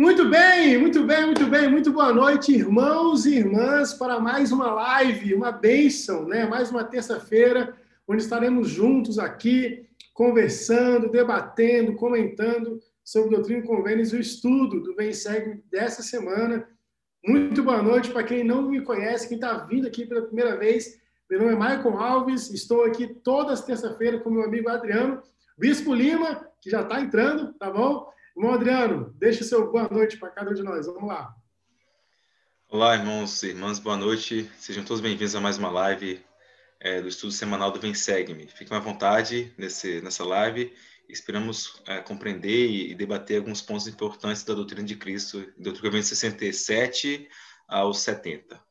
Muito bem, muito bem, muito bem, muito boa noite, irmãos e irmãs, para mais uma live, uma bênção, né? Mais uma terça-feira, onde estaremos juntos aqui, conversando, debatendo, comentando sobre doutrina e convênios e o estudo do Vem Segue dessa semana. Muito boa noite para quem não me conhece, quem está vindo aqui pela primeira vez. Meu nome é Michael Alves, estou aqui todas as terça-feiras com meu amigo Adriano, Bispo Lima, que já está entrando, tá bom? Irmão Adriano, deixa seu boa noite para cada um de nós. Vamos lá. Olá, irmãos e irmãs, boa noite. Sejam todos bem-vindos a mais uma live é, do estudo semanal do Vem Segue-me. Fiquem à vontade nesse, nessa live. Esperamos é, compreender e, debater alguns pontos importantes da doutrina de Cristo, doutrina vem 67 aos 70.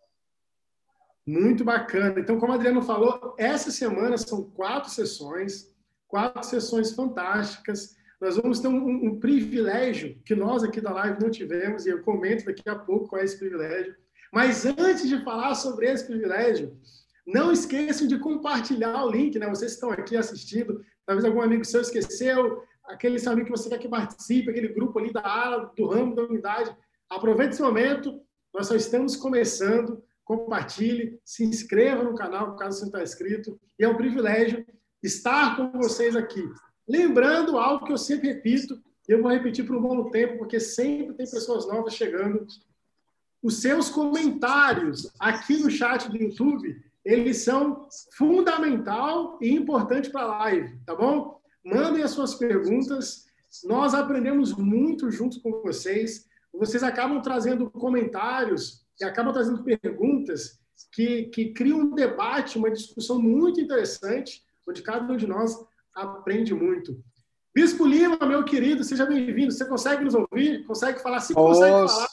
Muito bacana. Então, como o Adriano falou, essa semana são quatro sessões, quatro sessões fantásticas nós vamos ter um, um, privilégio que nós aqui da live não tivemos, e eu comento daqui a pouco qual é esse privilégio. Mas antes de falar sobre esse privilégio, não esqueçam de compartilhar o link, né? Vocês estão aqui assistindo, talvez algum amigo seu esqueceu, aquele seu amigo que você quer que participe, aquele grupo ali da ala, do ramo, da unidade. Aproveite esse momento, nós só estamos começando. Compartilhe, se inscreva no canal, caso você não está inscrito. E é um privilégio estar com vocês aqui. Lembrando algo que eu sempre repito, eu vou repetir por um bom tempo, porque sempre tem pessoas novas chegando. Os seus comentários aqui no chat do YouTube, eles são fundamental e importante para a live, tá bom? Mandem as suas perguntas. Nós aprendemos muito junto com vocês. Vocês acabam trazendo comentários e acabam trazendo perguntas que, que criam um debate, uma discussão muito interessante, onde cada um de nós aprende muito. Bispo Lima, meu querido, seja bem-vindo. Você consegue nos ouvir? Consegue falar? Se consegue falar,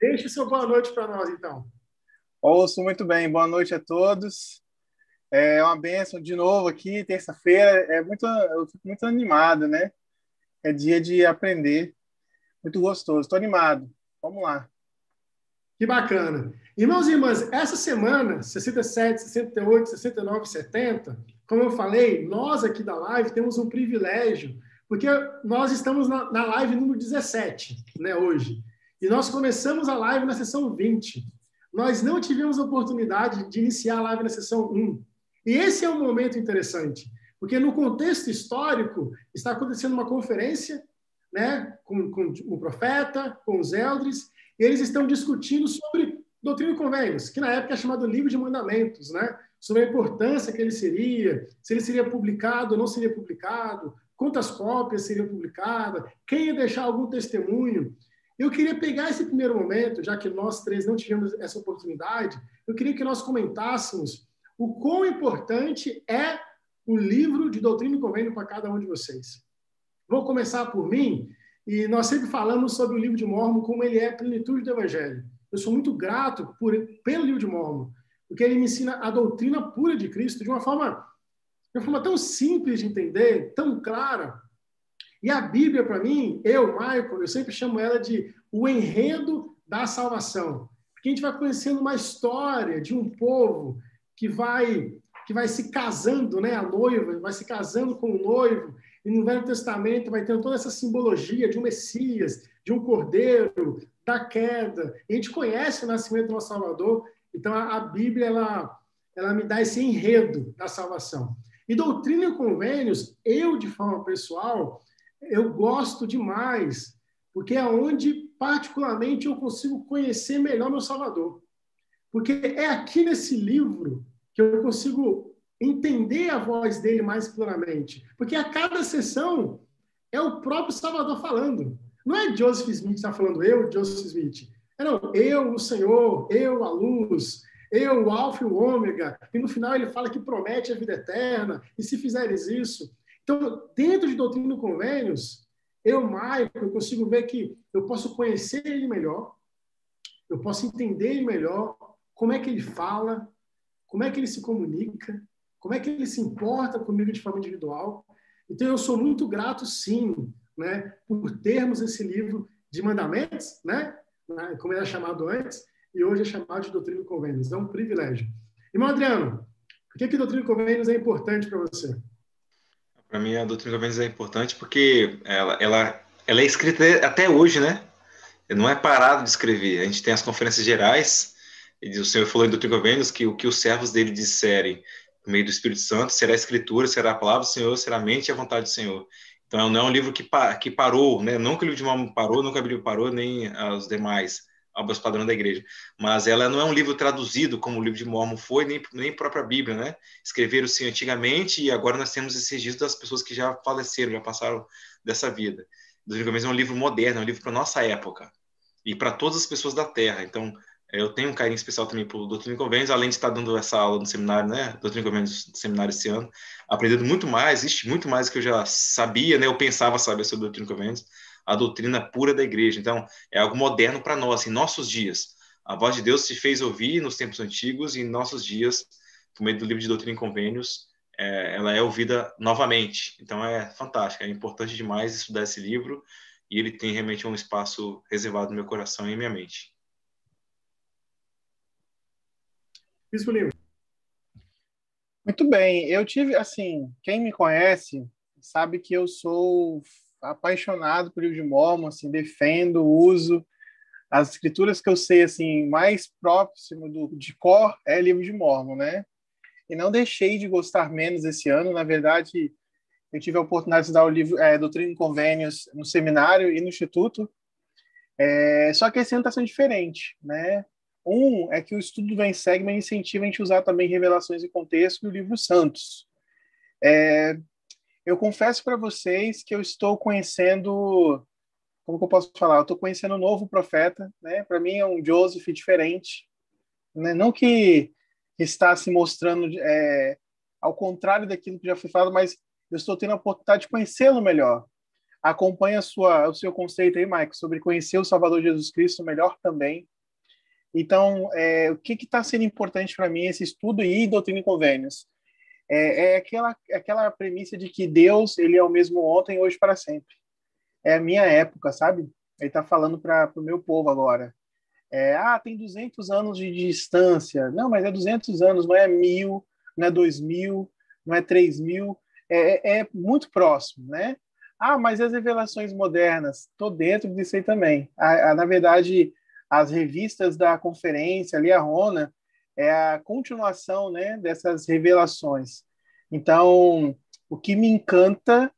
deixe seu boa noite para nós, então. Ouço muito bem. Boa noite a todos. É uma benção de novo aqui, terça-feira. É muito, eu fico muito animado, né? É dia de aprender. Muito gostoso. Estou animado. Vamos lá. Que bacana. Irmãos e irmãs, essa semana, 67, 68, 69, 70, como eu falei, nós aqui da live temos um privilégio, porque nós estamos na, na live número 17, né, hoje. E nós começamos a live na sessão 20. Nós não tivemos oportunidade de iniciar a live na sessão 1. E esse é um momento interessante, porque no contexto histórico está acontecendo uma conferência né, com, com o profeta, com os eldres, e eles estão discutindo sobre doutrina e convênios, que na época é chamado Livro de Mandamentos, né? sobre a importância que ele seria, se ele seria publicado ou não seria publicado, quantas cópias seriam publicadas, quem ia deixar algum testemunho. Eu queria pegar esse primeiro momento, já que nós três não tivemos essa oportunidade, eu queria que nós comentássemos o quão importante é o livro de doutrina e convênio para cada um de vocês. Vou começar por mim, e nós sempre falamos sobre o livro de Mormon, como ele é a plenitude do Evangelho. Eu sou muito grato por, pelo livro de Mormon, porque ele me ensina a doutrina pura de Cristo de uma forma, de uma forma tão simples de entender, tão clara. E a Bíblia, para mim, eu, Michael, eu sempre chamo ela de o enredo da salvação. Porque a gente vai conhecendo uma história de um povo que vai que vai se casando, né, a noiva, vai se casando com o noivo, e no Velho Testamento vai tendo toda essa simbologia de um Messias, de um cordeiro, da queda. A gente conhece o nascimento do nosso Salvador, então, a, a Bíblia ela, ela me dá esse enredo da salvação. E doutrina e convênios, eu, de forma pessoal, eu gosto demais, porque é onde, particularmente, eu consigo conhecer melhor meu Salvador. Porque é aqui nesse livro que eu consigo entender a voz dele mais plenamente. Porque a cada sessão é o próprio Salvador falando. Não é Joseph Smith está falando, eu, Joseph Smith. É, não, eu, o Senhor, eu, a luz, eu, o Alfa e o Ômega. E no final ele fala que promete a vida eterna, e se fizeres isso. Então, dentro de doutrina e convênios, eu, Michael, eu consigo ver que eu posso conhecer ele melhor, eu posso entender ele melhor, como é que ele fala, como é que ele se comunica, como é que ele se importa comigo de forma individual. Então, eu sou muito grato, sim, né, por termos esse livro de mandamentos, né, né, como era chamado antes, e hoje é chamado de doutrina e convênios. É um privilégio. Irmão Adriano, por que, que doutrina e convênios é importante para você? Para mim, a doutrina e convênios é importante porque ela, ela, ela é escrita até hoje, né? não é parado de escrever. A gente tem as conferências gerais, e o Senhor falou em Doutrina Convênios que o que os servos dele disserem por meio do Espírito Santo será a Escritura, será a palavra do Senhor, será a mente e a vontade do Senhor. Então, não é um livro que, que parou, né? Nunca o livro de Mormon parou, nunca a Bíblia parou, nem os demais obras padrão da igreja. Mas ela não é um livro traduzido como o livro de Mormon foi, nem, nem própria Bíblia, né? Escreveram-se antigamente e agora nós temos esse registro das pessoas que já faleceram, já passaram dessa vida. Convênios é um livro moderno, é um livro para nossa época e para todas as pessoas da Terra. Então, eu tenho um carinho especial também por Doutrina e Convênios, além de estar dando essa aula no seminário, né? Doutrina e Convênios seminário esse ano, aprendendo muito mais, existe muito mais que eu já sabia, né? Eu pensava saber sobre Doutrina e Convênios a doutrina pura da igreja. Então, é algo moderno para nós, em nossos dias. A voz de Deus se fez ouvir nos tempos antigos e em nossos dias, por meio do livro de Doutrina e Convênios, é, ela é ouvida novamente. Então, é fantástico, é importante demais estudar esse livro e ele tem realmente um espaço reservado no meu coração e em minha mente. Bispo Lima. Muito bem, eu tive, assim, quem me conhece sabe que eu sou apaixonado por de Mormon, assim, defendo, uso. As escrituras que eu sei assim mais próximo do, de cor é livro de Mormon, né? E não deixei de gostar menos esse ano. Na verdade, eu tive a oportunidade de estudar o livro é, Doutrina e Convênios no seminário e no instituto. É, só que esse ano está sendo diferente, né? Um é que o estudo do Vem Segment incentiva a gente usar também revelações e contexto e o livro Santos. É, eu confesso para vocês que eu estou conhecendo, como que eu posso falar? Eu estou conhecendo um novo profeta, né? Para mim é um Joseph diferente, né? Não que está se mostrando é, ao contrário daquilo que já foi falado, mas eu estou tendo a oportunidade de conhecê-lo melhor. Acompanhe a sua, o seu conceito aí, Mike, sobre conhecer o Salvador Jesus Cristo melhor também. Então, é, o que está sendo importante para mim esse estudo e doutrina e convênios? é, é aquela, aquela premissa de que Deus ele é o mesmo ontem, hoje para sempre. É a minha época, sabe? Ele está falando para o meu povo agora. É, ah, tem 200 anos de distância. Não, mas é 200 anos, não é mil, não é dois mil, não é três mil. É, é, é muito próximo, né? Ah, mas as revelações modernas? Estou dentro disso aí também. A, a, na verdade, as revistas da conferência, ali a Rona, é a continuação né, dessas revelações. Então, o que me encanta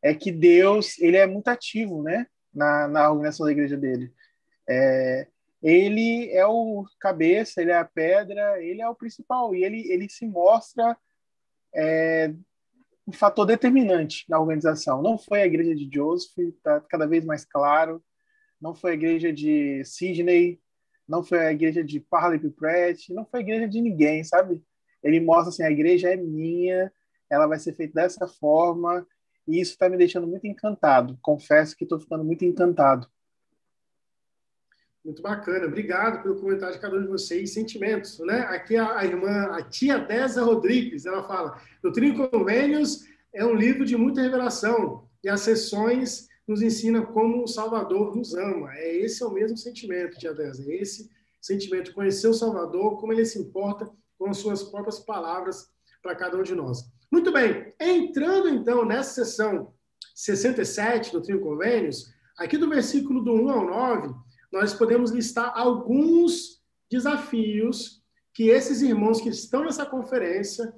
é que Deus ele é muito ativo né, na, na organização da igreja dele. É, ele é o cabeça, ele é a pedra, ele é o principal e ele, ele se mostra é, um fator determinante na organização. Não foi a igreja de Joseph, está cada vez mais claro. Não foi a igreja de Sidney, não foi a igreja de Parley Pratt, não foi a igreja de ninguém, sabe? Ele mostra assim, a igreja é minha, ela vai ser feita dessa forma, e isso está me deixando muito encantado. Confesso que estou ficando muito encantado. Muito bacana, obrigado pelo comentário de cada um de vocês, sentimentos, né? Aqui a, a irmã, a tia Deza Rodrigues, ela fala: Doutrina e Convênios é um livro de muita revelação e as sessões nos ensina como o Salvador nos ama. É esse é o mesmo sentimento, Tia Deza, é esse sentimento conhecer o Salvador, como ele se importa com as suas próprias palavras para cada um de nós. Muito bem, entrando então nessa sessão 67 do Trio Convênios, aqui do versículo do 1 ao 9, nós podemos listar alguns desafios que esses irmãos que estão nessa conferência,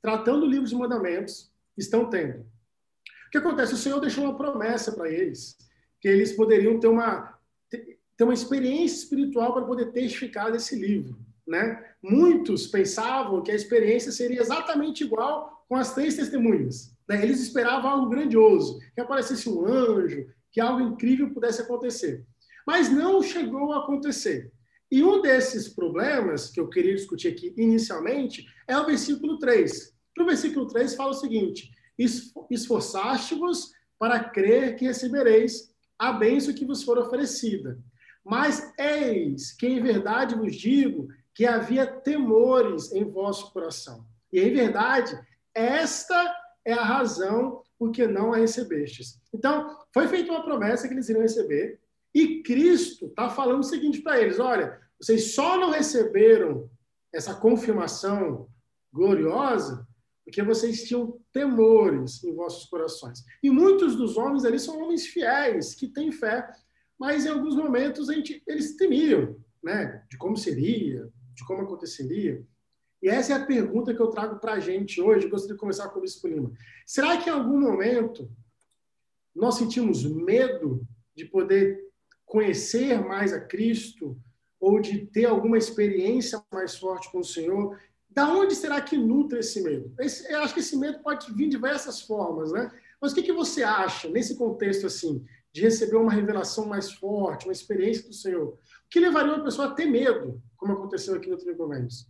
tratando o livro de mandamentos, estão tendo. O que acontece? O Senhor deixou uma promessa para eles, que eles poderiam ter uma, ter uma experiência espiritual para poder testificar desse livro. Né? Muitos pensavam que a experiência seria exatamente igual com as três testemunhas. Né? Eles esperavam algo grandioso, que aparecesse um anjo, que algo incrível pudesse acontecer. Mas não chegou a acontecer. E um desses problemas que eu queria discutir aqui inicialmente é o versículo 3. No versículo 3 fala o seguinte: esforçaste-vos para crer que recebereis a bênção que vos for oferecida. Mas eis que em verdade vos digo que havia temores em vosso coração. E em verdade, esta é a razão por que não a recebestes. Então, foi feita uma promessa que eles iriam receber, e Cristo está falando o seguinte para eles: olha, vocês só não receberam essa confirmação gloriosa porque vocês tinham temores em vossos corações. E muitos dos homens ali são homens fiéis, que têm fé, mas em alguns momentos gente, eles temiam, né, de como seria, de como aconteceria. E essa é a pergunta que eu trago para a gente hoje. Eu gostaria de começar com o Bispo Lima. Será que em algum momento nós sentimos medo de poder conhecer mais a Cristo ou de ter alguma experiência mais forte com o Senhor? Da onde será que nutre esse medo? Esse, eu acho que esse medo pode vir de diversas formas, né? Mas o que, que você acha nesse contexto assim de receber uma revelação mais forte, uma experiência do Senhor? O que levaria uma pessoa a ter medo, como aconteceu aqui no Trigoventos?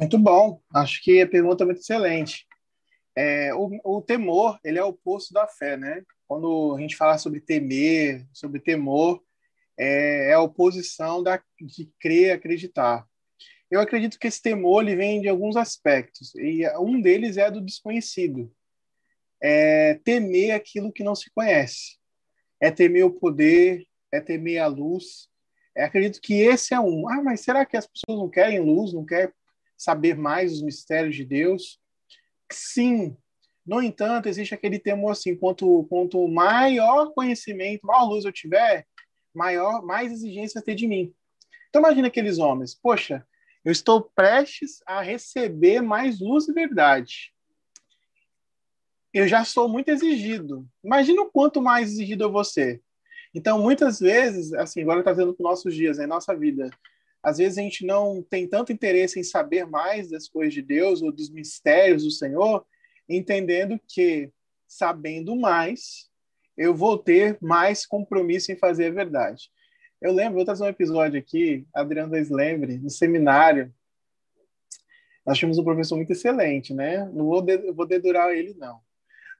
Muito bom. Acho que a pergunta é muito excelente. É, o, o, temor, ele é o oposto da fé, né? Quando a gente fala sobre temer, sobre temor, é, é a oposição da, de crer, acreditar. Eu acredito que esse temor ele vem de alguns aspectos, e um deles é do desconhecido. É temer aquilo que não se conhece. É temer o poder, é temer a luz. É, acredito que esse é um. Ah, mas será que as pessoas não querem luz, não querem saber mais os mistérios de Deus? Sim. No entanto, existe aquele temor assim, quanto, quanto maior conhecimento, maior luz eu tiver, maior, mais exigência ter de mim. Então imagina aqueles homens, poxa, eu estou prestes a receber mais luz e verdade. Eu já sou muito exigido. Imagina o quanto mais exigido eu vou ser. Então, muitas vezes, assim, agora trazendo para os nossos dias, né, nossa vida, às vezes a gente não tem tanto interesse em saber mais das coisas de Deus ou dos mistérios do Senhor, entendendo que, sabendo mais, eu vou ter mais compromisso em fazer a verdade. Eu lembro, vou trazer um episódio aqui, Adriano Reis lembre, no seminário, nós tínhamos um professor muito excelente, né? Não vou, de, vou dedurar ele, não.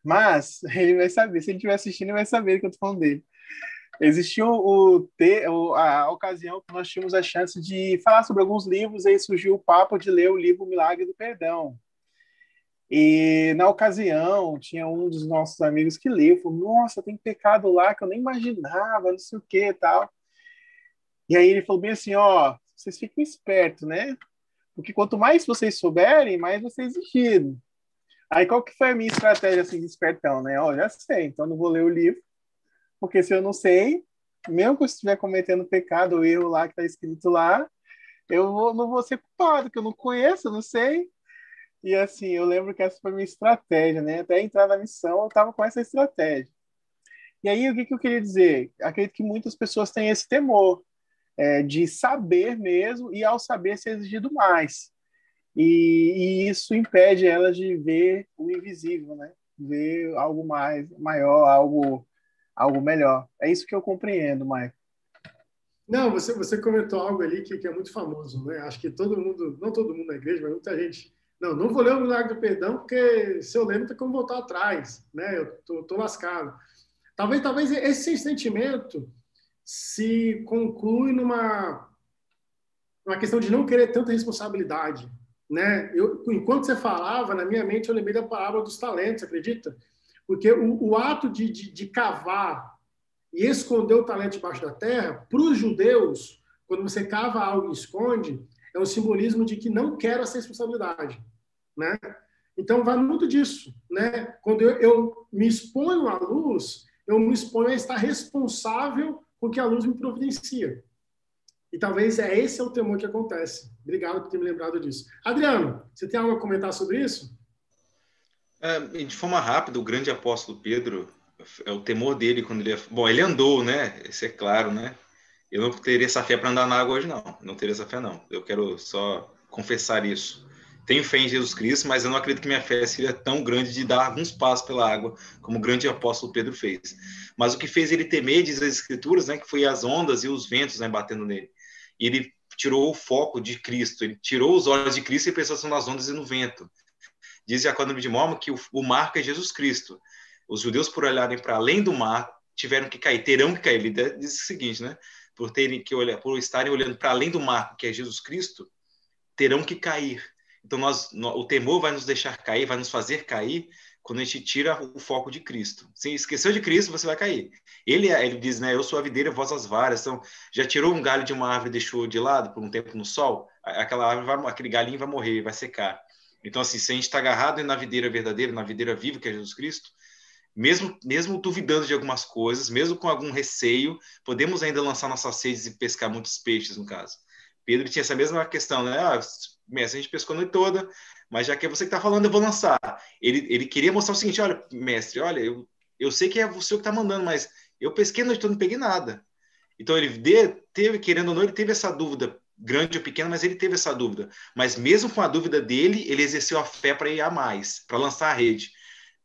Mas ele vai saber, se ele estiver assistindo, ele vai saber que eu estou falando dele. Existiu o, o, a ocasião que nós tínhamos a chance de falar sobre alguns livros, e aí surgiu o papo de ler o livro Milagre do Perdão. E na ocasião, tinha um dos nossos amigos que leu, falou: Nossa, tem pecado lá que eu nem imaginava, não sei o que tal. E aí ele falou bem assim: Ó, vocês fiquem espertos, né? Porque quanto mais vocês souberem, mais vocês exigirem. Aí qual que foi a minha estratégia assim de espertão, né? Ó, já sei, então não vou ler o livro porque se eu não sei, mesmo que eu estiver cometendo pecado ou erro lá que está escrito lá, eu vou, não vou ser culpado, que eu não conheço, eu não sei. E assim, eu lembro que essa foi a minha estratégia, né? Até entrar na missão, eu estava com essa estratégia. E aí, o que, que eu queria dizer? Acredito que muitas pessoas têm esse temor é, de saber mesmo e, ao saber, ser exigido mais. E, e, isso impede elas de ver o invisível, né? Ver algo mais, maior, algo algo melhor. É isso que eu compreendo, Maicon. Não, você, você comentou algo ali que, que é muito famoso, né? Acho que todo mundo, não todo mundo na igreja, mas muita gente. Não, não vou ler o milagre do perdão, porque se eu lembro, tem como voltar atrás, né? Eu tô, tô lascado. Talvez, talvez esse sentimento se conclui numa, numa questão de não querer tanta responsabilidade, né? Eu, enquanto você falava, na minha mente, eu lembrei da palavra dos talentos, acredita? Porque o, o ato de, de, de, cavar e esconder o talento debaixo da terra, para os judeus, quando você cava algo e esconde, é um simbolismo de que não quero essa responsabilidade. Né? Então, vai muito disso. Né? Quando eu, eu me exponho à luz, eu me exponho a estar responsável por que a luz me providencia. E talvez é esse é o temor que acontece. Obrigado por ter me lembrado disso. Adriano, você tem algo a comentar sobre isso? É, de forma rápida, o grande apóstolo Pedro, é o temor dele quando ele. Bom, ele andou, né? Isso é claro, né? Eu não teria essa fé para andar na água hoje, não. Não teria essa fé, não. Eu quero só confessar isso. Tenho fé em Jesus Cristo, mas eu não acredito que minha fé seja tão grande de dar alguns passos pela água, como o grande apóstolo Pedro fez. Mas o que fez ele temer, diz as Escrituras, né, que foi as ondas e os ventos né, batendo nele. E ele tirou o foco de Cristo, ele tirou os olhos de Cristo e prestou nas ondas e no vento. Diz Jacó de Mormon que o, o marco é Jesus Cristo. Os judeus, por olharem para além do mar, tiveram que cair, terão que cair. Ele diz o seguinte, né? Por terem que olhar, por estarem olhando para além do marco, que é Jesus Cristo, terão que cair. Então nós, o temor vai nos deixar cair, vai nos fazer cair quando a gente tira o foco de Cristo. Se esqueceu de Cristo, você vai cair. Ele, ele diz, né? Eu sou a videira, vós as varas. Então, já tirou um galho de uma árvore e deixou de lado por um tempo no sol, aquela árvore vai, aquele galinho vai morrer, vai secar. Então, assim, se a gente está agarrado na videira verdadeira, na videira viva, que é Jesus Cristo, mesmo, mesmo duvidando de algumas coisas, mesmo com algum receio, podemos ainda lançar nossas redes e pescar muitos peixes, no caso. Pedro tinha essa mesma questão, né? Ah, mestre, a gente pescou a noite toda, mas já que é você que está falando, eu vou lançar. Ele, ele queria mostrar o seguinte: olha, mestre, olha, eu, eu sei que é você que está mandando, mas eu pesquei a noite toda, não peguei nada. Então ele teve, querendo ou não, ele teve essa dúvida, grande ou pequena, mas ele teve essa dúvida. Mas mesmo com a dúvida dele, ele exerceu a fé para ir a mais, para lançar a rede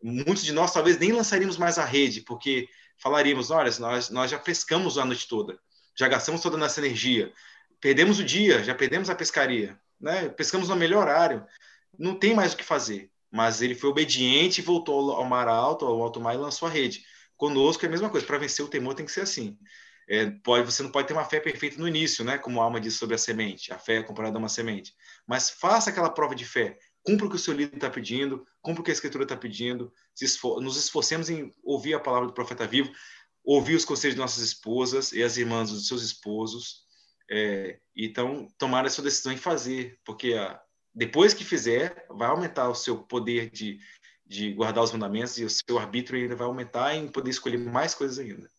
muitos de nós talvez nem lançaríamos mais a rede, porque falaríamos, olha, nós, nós já pescamos a noite toda, já gastamos toda a nossa energia, perdemos o dia, já perdemos a pescaria, né? pescamos no melhor horário, não tem mais o que fazer. Mas ele foi obediente, voltou ao mar alto, ao alto mar e lançou a rede. Conosco é a mesma coisa, para vencer o temor tem que ser assim. É, pode, você não pode ter uma fé perfeita no início, né? Como a alma diz sobre a semente, a fé é comparada a uma semente. Mas faça aquela prova de fé, cumpra o que o seu líder está pedindo, cumpra o que a escritura está pedindo, esfor nos esforcemos em ouvir a palavra do profeta vivo, ouvir os conselhos de nossas esposas e as irmãs dos seus esposos, é, então tomar a sua decisão em fazer, porque a, depois que fizer, vai aumentar o seu poder de, de guardar os mandamentos e o seu arbítrio ainda vai aumentar em poder escolher mais coisas ainda.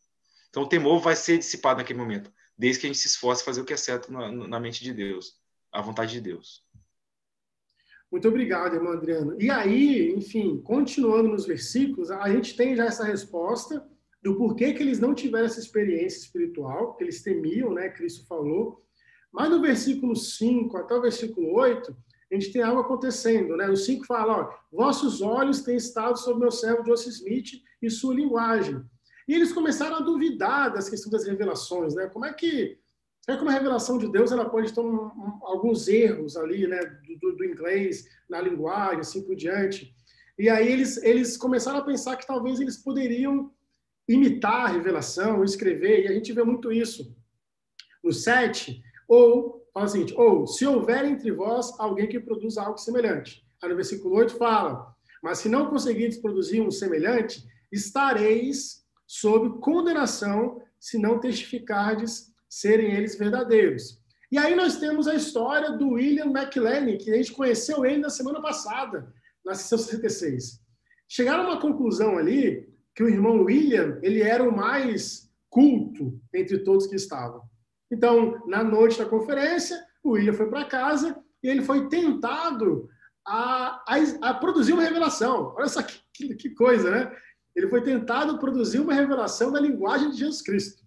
Então o temor vai ser dissipado naquele momento, desde que a gente se esforce a fazer o que é certo na, na mente de Deus, a vontade de Deus. Muito obrigado, irmão Adriano. E aí, enfim, continuando nos versículos, a gente tem já essa resposta do porquê que eles não tiveram essa experiência espiritual, que eles temiam, né? Cristo falou. Mas no versículo 5 até o versículo 8, a gente tem algo acontecendo, né? O 5 fala, ó, vossos olhos têm estado sobre meu servo Joseph Smith e sua linguagem. E eles começaram a duvidar das questões das revelações, né? Como é que é como a revelação de Deus ela pode ter um, um, alguns erros ali, né, do, do, inglês, na linguagem, assim por diante. E aí eles, eles começaram a pensar que talvez eles poderiam imitar a revelação, escrever, e a gente vê muito isso. No 7, ou, fala o seguinte, ou, se houver entre vós alguém que produza algo semelhante. Aí no versículo 8 fala, mas se não conseguires produzir um semelhante, estareis sob condenação se não testificardes serem eles verdadeiros. E aí nós temos a história do William McLean, que a gente conheceu ele na semana passada, na sessão 66. Chegaram a uma conclusão ali que o irmão William, ele era o mais culto entre todos que estavam. Então, na noite da conferência, o William foi para casa e ele foi tentado a, a, a, produzir uma revelação. Olha só que, que, que coisa, né? Ele foi tentado produzir uma revelação da linguagem de Jesus Cristo.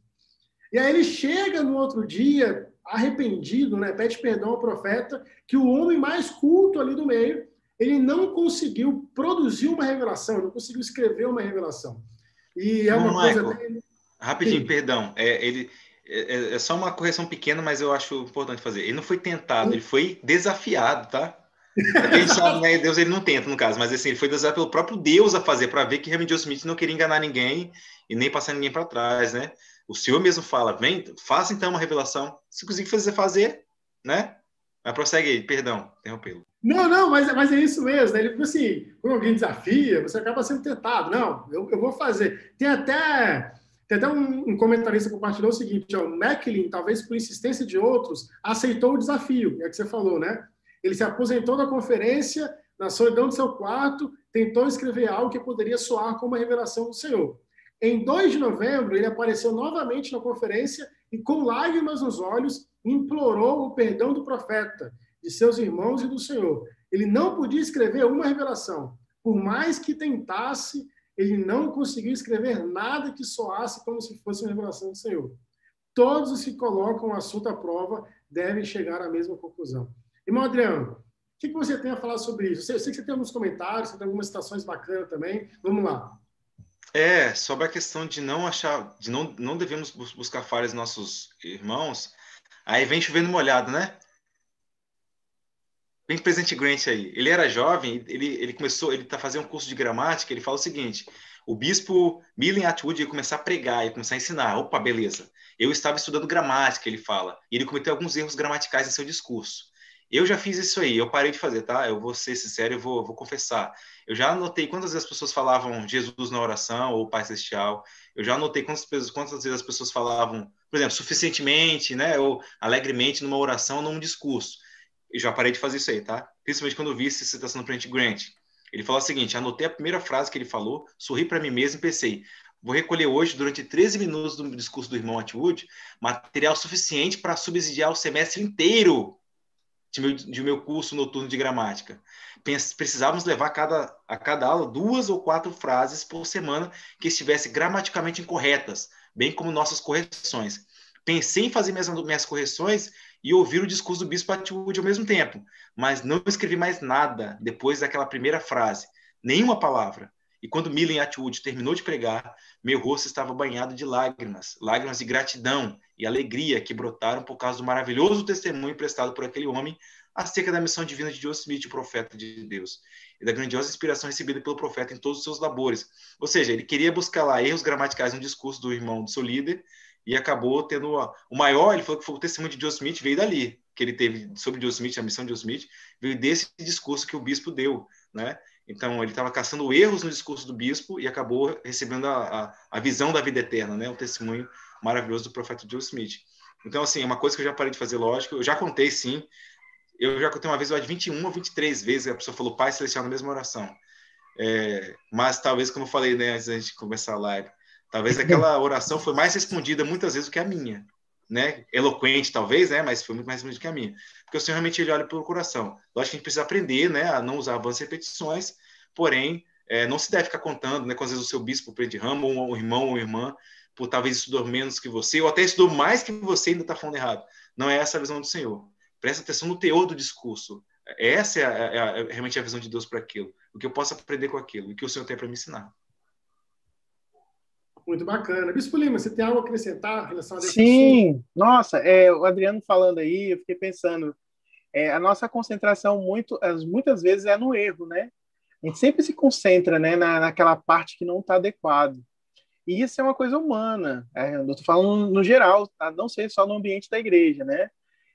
E aí ele chega no outro dia, arrependido, né? Pede perdão ao profeta, que o homem mais culto ali do meio, ele não conseguiu produzir uma revelação, não conseguiu escrever uma revelação. E é uma não, coisa. Michael, Rapidinho, Sim. perdão. É, ele, é, é, é, só uma correção pequena, mas eu acho importante fazer. Ele não foi tentado, ele foi desafiado, tá? Gente sabe, né? Deus ele não tenta, no caso, mas assim, ele foi desafiado pelo próprio Deus a fazer, para ver que realmente Smith não queria enganar ninguém e nem passar ninguém para trás, né? O Senhor mesmo fala, vem, faça então uma revelação. Se conseguir fazer, fazer, né? Mas prossegue aí, perdão, interrompê-lo. Não, não, mas, mas é isso mesmo. Né? Ele assim, quando alguém desafia, você acaba sendo tentado. Não, eu, eu vou fazer. Tem até, tem até um, um comentarista que compartilhou o seguinte, ó, o Macklin, talvez por insistência de outros, aceitou o desafio, é o que você falou, né? Ele se aposentou da conferência, na solidão do seu quarto, tentou escrever algo que poderia soar como uma revelação do Senhor. Em 2 de novembro, ele apareceu novamente na conferência e, com lágrimas nos olhos, implorou o perdão do profeta, de seus irmãos e do Senhor. Ele não podia escrever uma revelação. Por mais que tentasse, ele não conseguiu escrever nada que soasse como se fosse uma revelação do Senhor. Todos os que colocam o assunto à prova devem chegar à mesma conclusão. Irmão Adriano, o que você tem a falar sobre isso? Eu sei que você tem alguns comentários, você tem algumas citações bacanas também. Vamos lá. É, sobre a questão de não achar, de não, não devemos buscar falhas nossos irmãos, aí vem chovendo molhado, né? Vem presente Grant aí. Ele era jovem, ele, ele começou, ele tá fazendo um curso de gramática, ele fala o seguinte, o bispo Millen Atwood ia começar a pregar, ia começar a ensinar. Opa, beleza. Eu estava estudando gramática, ele fala, e ele cometeu alguns erros gramaticais em seu discurso. Eu já fiz isso aí, eu parei de fazer, tá? Eu vou ser sincero, eu vou, vou confessar. Eu já anotei quantas vezes as pessoas falavam Jesus na oração ou Pai Celestial. Eu já anotei quantas, quantas vezes as pessoas falavam, por exemplo, suficientemente, né? Ou alegremente numa oração ou num discurso. Eu já parei de fazer isso aí, tá? Principalmente quando eu vi essa citação do Print Grant. Ele falou o seguinte: anotei a primeira frase que ele falou, sorri para mim mesmo e pensei, vou recolher hoje, durante 13 minutos do discurso do irmão Atwood, material suficiente para subsidiar o semestre inteiro de meu, de meu curso noturno de gramática. Precisávamos levar a cada, a cada aula duas ou quatro frases por semana que estivessem gramaticalmente incorretas, bem como nossas correções. Pensei em fazer minhas, minhas correções e ouvir o discurso do Bispo Atwood ao mesmo tempo, mas não escrevi mais nada depois daquela primeira frase, nenhuma palavra. E quando Millen Atwood terminou de pregar, meu rosto estava banhado de lágrimas, lágrimas de gratidão e alegria que brotaram por causa do maravilhoso testemunho prestado por aquele homem acerca da missão divina de Joseph Smith, o profeta de Deus, e da grandiosa inspiração recebida pelo profeta em todos os seus labores. Ou seja, ele queria buscar lá erros gramaticais no discurso do irmão do seu líder e acabou tendo o maior, ele falou que foi o testemunho de Joseph Smith veio dali, que ele teve sobre Joseph Smith, a missão de Joseph Smith, veio desse discurso que o bispo deu, né? Então, ele estava caçando erros no discurso do bispo e acabou recebendo a, a, a, visão da vida eterna, né? O testemunho maravilhoso do profeta Joe Smith. Então, assim, é uma coisa que eu já parei de fazer, lógico. Eu já contei, sim. Eu já contei uma vez, eu de 21 ou 23 vezes, a pessoa falou Pai Celestial na mesma oração. É, mas talvez, como eu falei né, antes da gente começar a live, talvez aquela oração foi mais respondida muitas vezes do que a minha. Né? Eloquente, talvez, né? mas foi muito mais respondida que a minha. Porque o Senhor realmente ele olha pelo coração. Lógico que a gente precisa aprender né, a não usar avanços e repetições, porém, é, não se deve ficar contando, né, com às vezes o seu bispo de ramo, ou um irmão ou irmã, por talvez estudar menos que você, ou até estudou mais que você e ainda está falando errado. Não é essa a visão do Senhor. Presta atenção no teor do discurso. Essa é, a, é, a, é realmente a visão de Deus para aquilo. O que eu posso aprender com aquilo, o que o Senhor tem para me ensinar. Muito bacana. Bispo Lima, você tem algo a acrescentar em relação a Sim, nossa, é, o Adriano falando aí, eu fiquei pensando, é, a nossa concentração muito, muitas vezes é no erro, né? A gente sempre se concentra né, na, naquela parte que não está adequado. E isso é uma coisa humana. É, eu estou falando no geral, tá? não sei só no ambiente da igreja, né?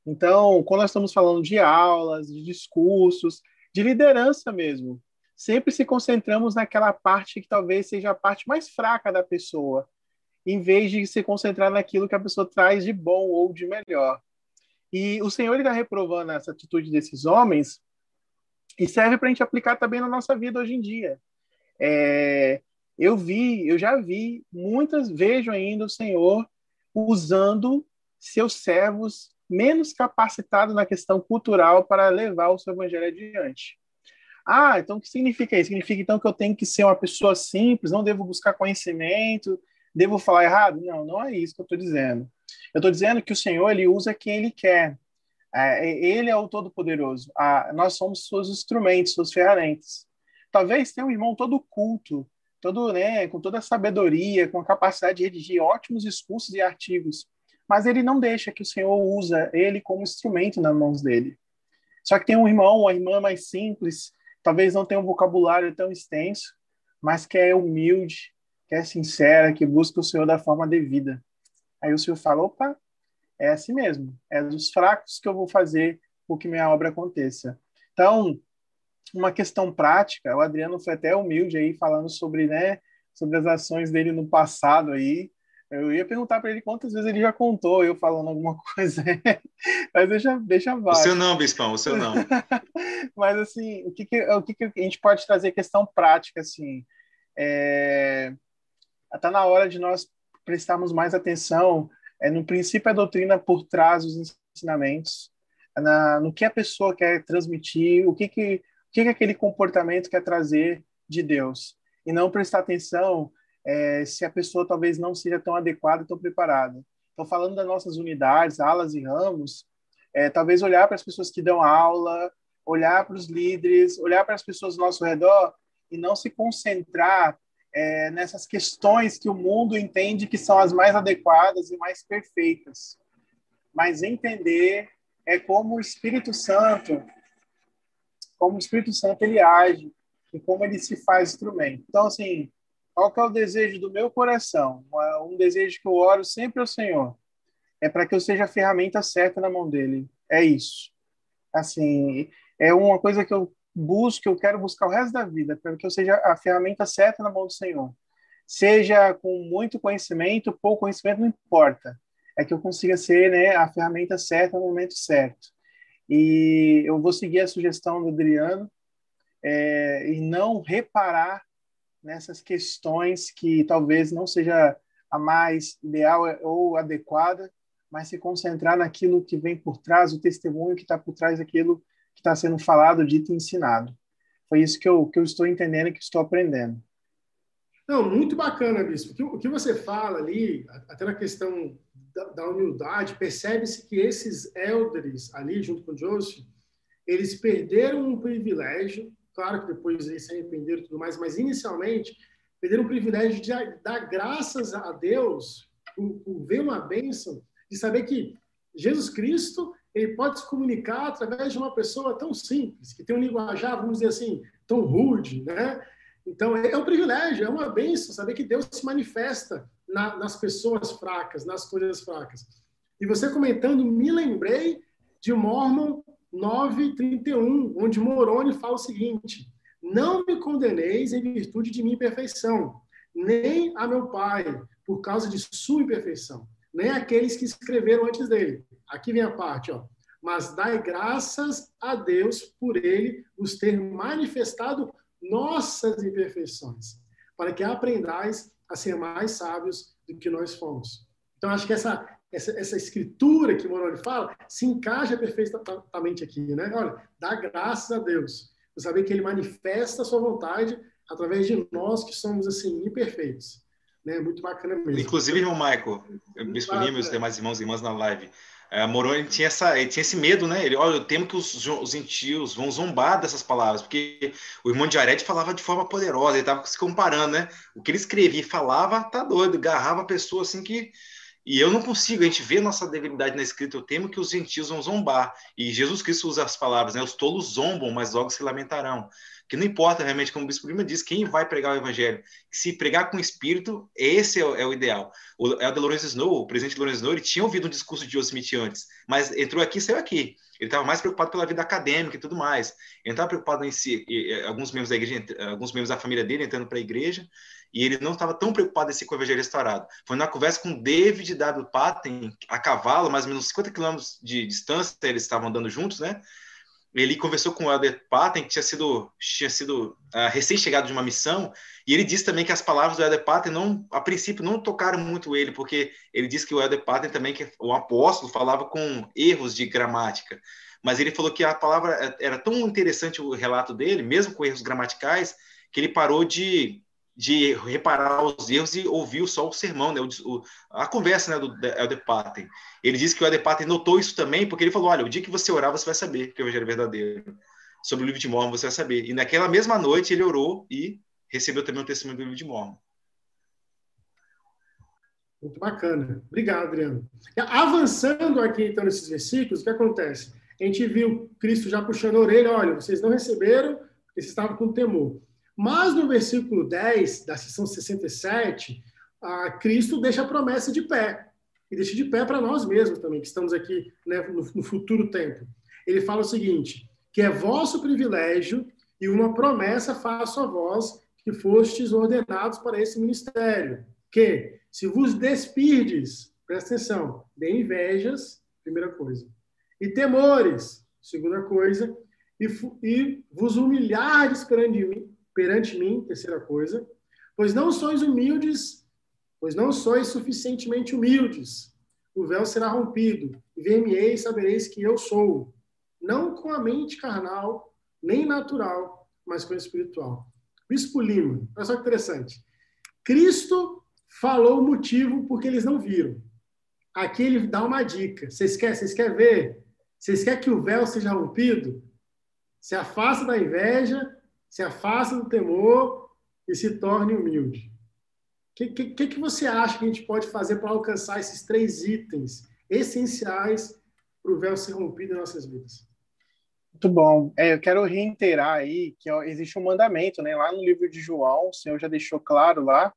Então, quando nós estamos falando de aulas, de discursos, de liderança mesmo, sempre se concentramos naquela parte que talvez seja a parte mais fraca da pessoa, em vez de se concentrar naquilo que a pessoa traz de bom ou de melhor. E o Senhor está reprovando essa atitude desses homens e serve para a gente aplicar também na nossa vida hoje em dia. É, eu vi, eu já vi, muitas vejo ainda o Senhor usando seus servos menos capacitados na questão cultural para levar o seu evangelho adiante. Ah, então o que significa isso? Significa então que eu tenho que ser uma pessoa simples, não devo buscar conhecimento, devo falar errado? Não, não é isso que eu estou dizendo. Eu estou dizendo que o Senhor ele usa quem ele quer. É, ele é o Todo-Poderoso. Nós somos seus instrumentos, suas ferramentas. Talvez tenha um irmão todo culto, todo, né, com toda a sabedoria, com a capacidade de redigir ótimos discursos e artigos, mas ele não deixa que o Senhor usa ele como instrumento nas mãos dele. Só que tem um irmão, uma irmã mais simples, talvez não tenha um vocabulário tão extenso, mas que é humilde, que é sincera, que busca o Senhor da forma devida. Aí o Senhor fala: opa, é assim mesmo, é dos fracos que eu vou fazer o que minha obra aconteça. Então, uma questão prática, o Adriano foi até humilde aí falando sobre, né, sobre as ações dele no passado aí. Eu ia perguntar para ele quantas vezes ele já contou eu falando alguma coisa, mas deixa, deixa baixo. O seu não, Bispão, o seu não. mas assim, o que, que, o que, que a gente pode trazer questão prática assim? É, tá na hora de nós prestarmos mais atenção é, no princípio a doutrina por trás dos ensinamentos, na, no que a pessoa quer transmitir, o que que, que que aquele comportamento quer trazer de Deus, e não prestar atenção é, se a pessoa talvez não seja tão adequada, tão preparada. Então, falando das nossas unidades, alas e ramos, é, talvez olhar para as pessoas que dão aula, olhar para os líderes, olhar para as pessoas ao nosso redor e não se concentrar é, nessas questões que o mundo entende que são as mais adequadas e mais perfeitas, mas entender é como o Espírito Santo, como o Espírito Santo ele age e como ele se faz instrumento. Então, assim, qual que é o desejo do meu coração? Um desejo que eu oro sempre ao Senhor é para que eu seja a ferramenta certa na mão dele. É isso. Assim, é uma coisa que eu busco, eu quero buscar o resto da vida, para que eu seja a ferramenta certa na mão do Senhor. Seja com muito conhecimento, pouco conhecimento, não importa. É que eu consiga ser né, a ferramenta certa no momento certo. E eu vou seguir a sugestão do Adriano. é, e não reparar nessas questões que talvez não seja a mais ideal ou adequada, mas se concentrar naquilo que vem por trás, o testemunho que está por trás daquilo que está sendo falado, dito e ensinado. Foi isso que eu, que eu estou entendendo e que estou aprendendo. Não, muito bacana, Bispo. O que, o que você fala ali, até na questão da, da humildade, percebe-se que esses elders ali, junto com Joseph, eles perderam um privilégio, claro que depois eles se arrependeram e tudo mais, mas inicialmente perderam o privilégio de dar graças a Deus por, por ver uma bênção, de saber que Jesus Cristo ele pode se comunicar através de uma pessoa tão simples, que tem um linguajar, vamos dizer assim, tão rude, né? Então, é um privilégio, é uma bênção saber que Deus se manifesta na, nas pessoas fracas, nas coisas fracas. E você comentando, me lembrei de Mormon 9:31, onde Moroni fala o seguinte: Não me condeneis em virtude de minha imperfeição, nem a meu pai, por causa de sua imperfeição, nem aqueles que escreveram antes dele. Aqui vem a parte, ó. Mas dai graças a Deus por ele nos ter manifestado nossas imperfeições, para que aprendais a ser mais sábios do que nós fomos. Então, acho que essa, essa, essa escritura que Moroni fala se encaixa perfeitamente aqui, né? Olha, dá graças a Deus, por saber que Ele manifesta a sua vontade através de nós que somos, assim, imperfeitos. Né? Muito bacana mesmo. Inclusive, irmão Michael, Bispo Lima e os demais irmãos e irmãs na live, é, Moroni tinha, essa, ele tinha esse medo, né? Ele, olha, eu temo que os, os gentios vão zombar dessas palavras, porque o irmão de Arete falava de forma poderosa, ele estava se comparando, né? O que ele escrevia e falava, tá doido, agarrava a pessoa assim que. E eu não consigo, a gente vê nossa debilidade na escrita, eu temo que os gentios vão zombar. E Jesus Cristo usa as palavras, né? Os tolos zombam, mas logo se lamentarão que não importa realmente, como o Bispo Lima diz, quem vai pregar o evangelho. Se pregar com espírito, esse é o, é o ideal. O Elder Lawrence Snow, o presidente Lawrence Snow, ele tinha ouvido um discurso de Joseph Smith antes, mas entrou aqui e saiu aqui. Ele estava mais preocupado pela vida acadêmica e tudo mais. Ele estava preocupado em si, alguns membros da igreja, alguns membros da família dele entrando para a igreja, e ele não estava tão preocupado em o evangelho restaurado. Foi na conversa com David W. Patton, a cavalo, mais ou menos 50 quilômetros de distância, eles estavam andando juntos, né? ele conversou com o Elder Patton, que tinha sido, tinha sido uh, recém-chegado de uma missão, e ele disse também que as palavras do Elder Patton, não, a princípio, não tocaram muito ele, porque ele disse que o Elder Patton também, que o apóstolo, falava com erros de gramática. Mas ele falou que a palavra era tão interessante o relato dele, mesmo com erros gramaticais, que ele parou de de reparar os erros e ouvir só o sermão, né? o, a conversa né, do Elder Patten. Ele disse que o Elder Patten notou isso também, porque ele falou: olha, o dia que você orar, você vai saber que o evangelho é verdadeiro. Sobre o livro de Mormon, você vai saber. E naquela mesma noite ele orou e recebeu também o testemunho do livro de Mormon. Muito bacana. Obrigado, Adriano. Avançando aqui, então, nesses versículos, o que acontece? A gente viu Cristo já puxando a orelha, olha, vocês não receberam, vocês estavam com temor. Mas no versículo 10 da seção 67, a Cristo deixa a promessa de pé. E deixa de pé para nós mesmos também, que estamos aqui né, no, no futuro tempo. Ele fala o seguinte: que é vosso privilégio e uma promessa faço a vós que fostes ordenados para esse ministério. Que, se vos despirdes, presta atenção, de invejas, primeira coisa, e temores, segunda coisa, e, e vos humilhardes perante mim, perante mim, terceira coisa, pois não sois humildes, pois não sois suficientemente humildes. O véu será rompido, e ver-me-ei e sabereis que eu sou, não com a mente carnal, nem natural, mas com a espiritual. Bispo Lima, olha só que interessante. Cristo falou o motivo porque eles não viram. Aqui ele dá uma dica. Vocês querem, vocês ver? Vocês querem que o véu seja rompido? Se afasta da inveja, se afasta do temor e se torne humilde. O que, que, que você acha que a gente pode fazer para alcançar esses três itens essenciais para o véu ser rompido em nossas vidas? Muito bom. É, eu quero reiterar aí que ó, existe um mandamento, né? Lá no livro de João, o Senhor já deixou claro lá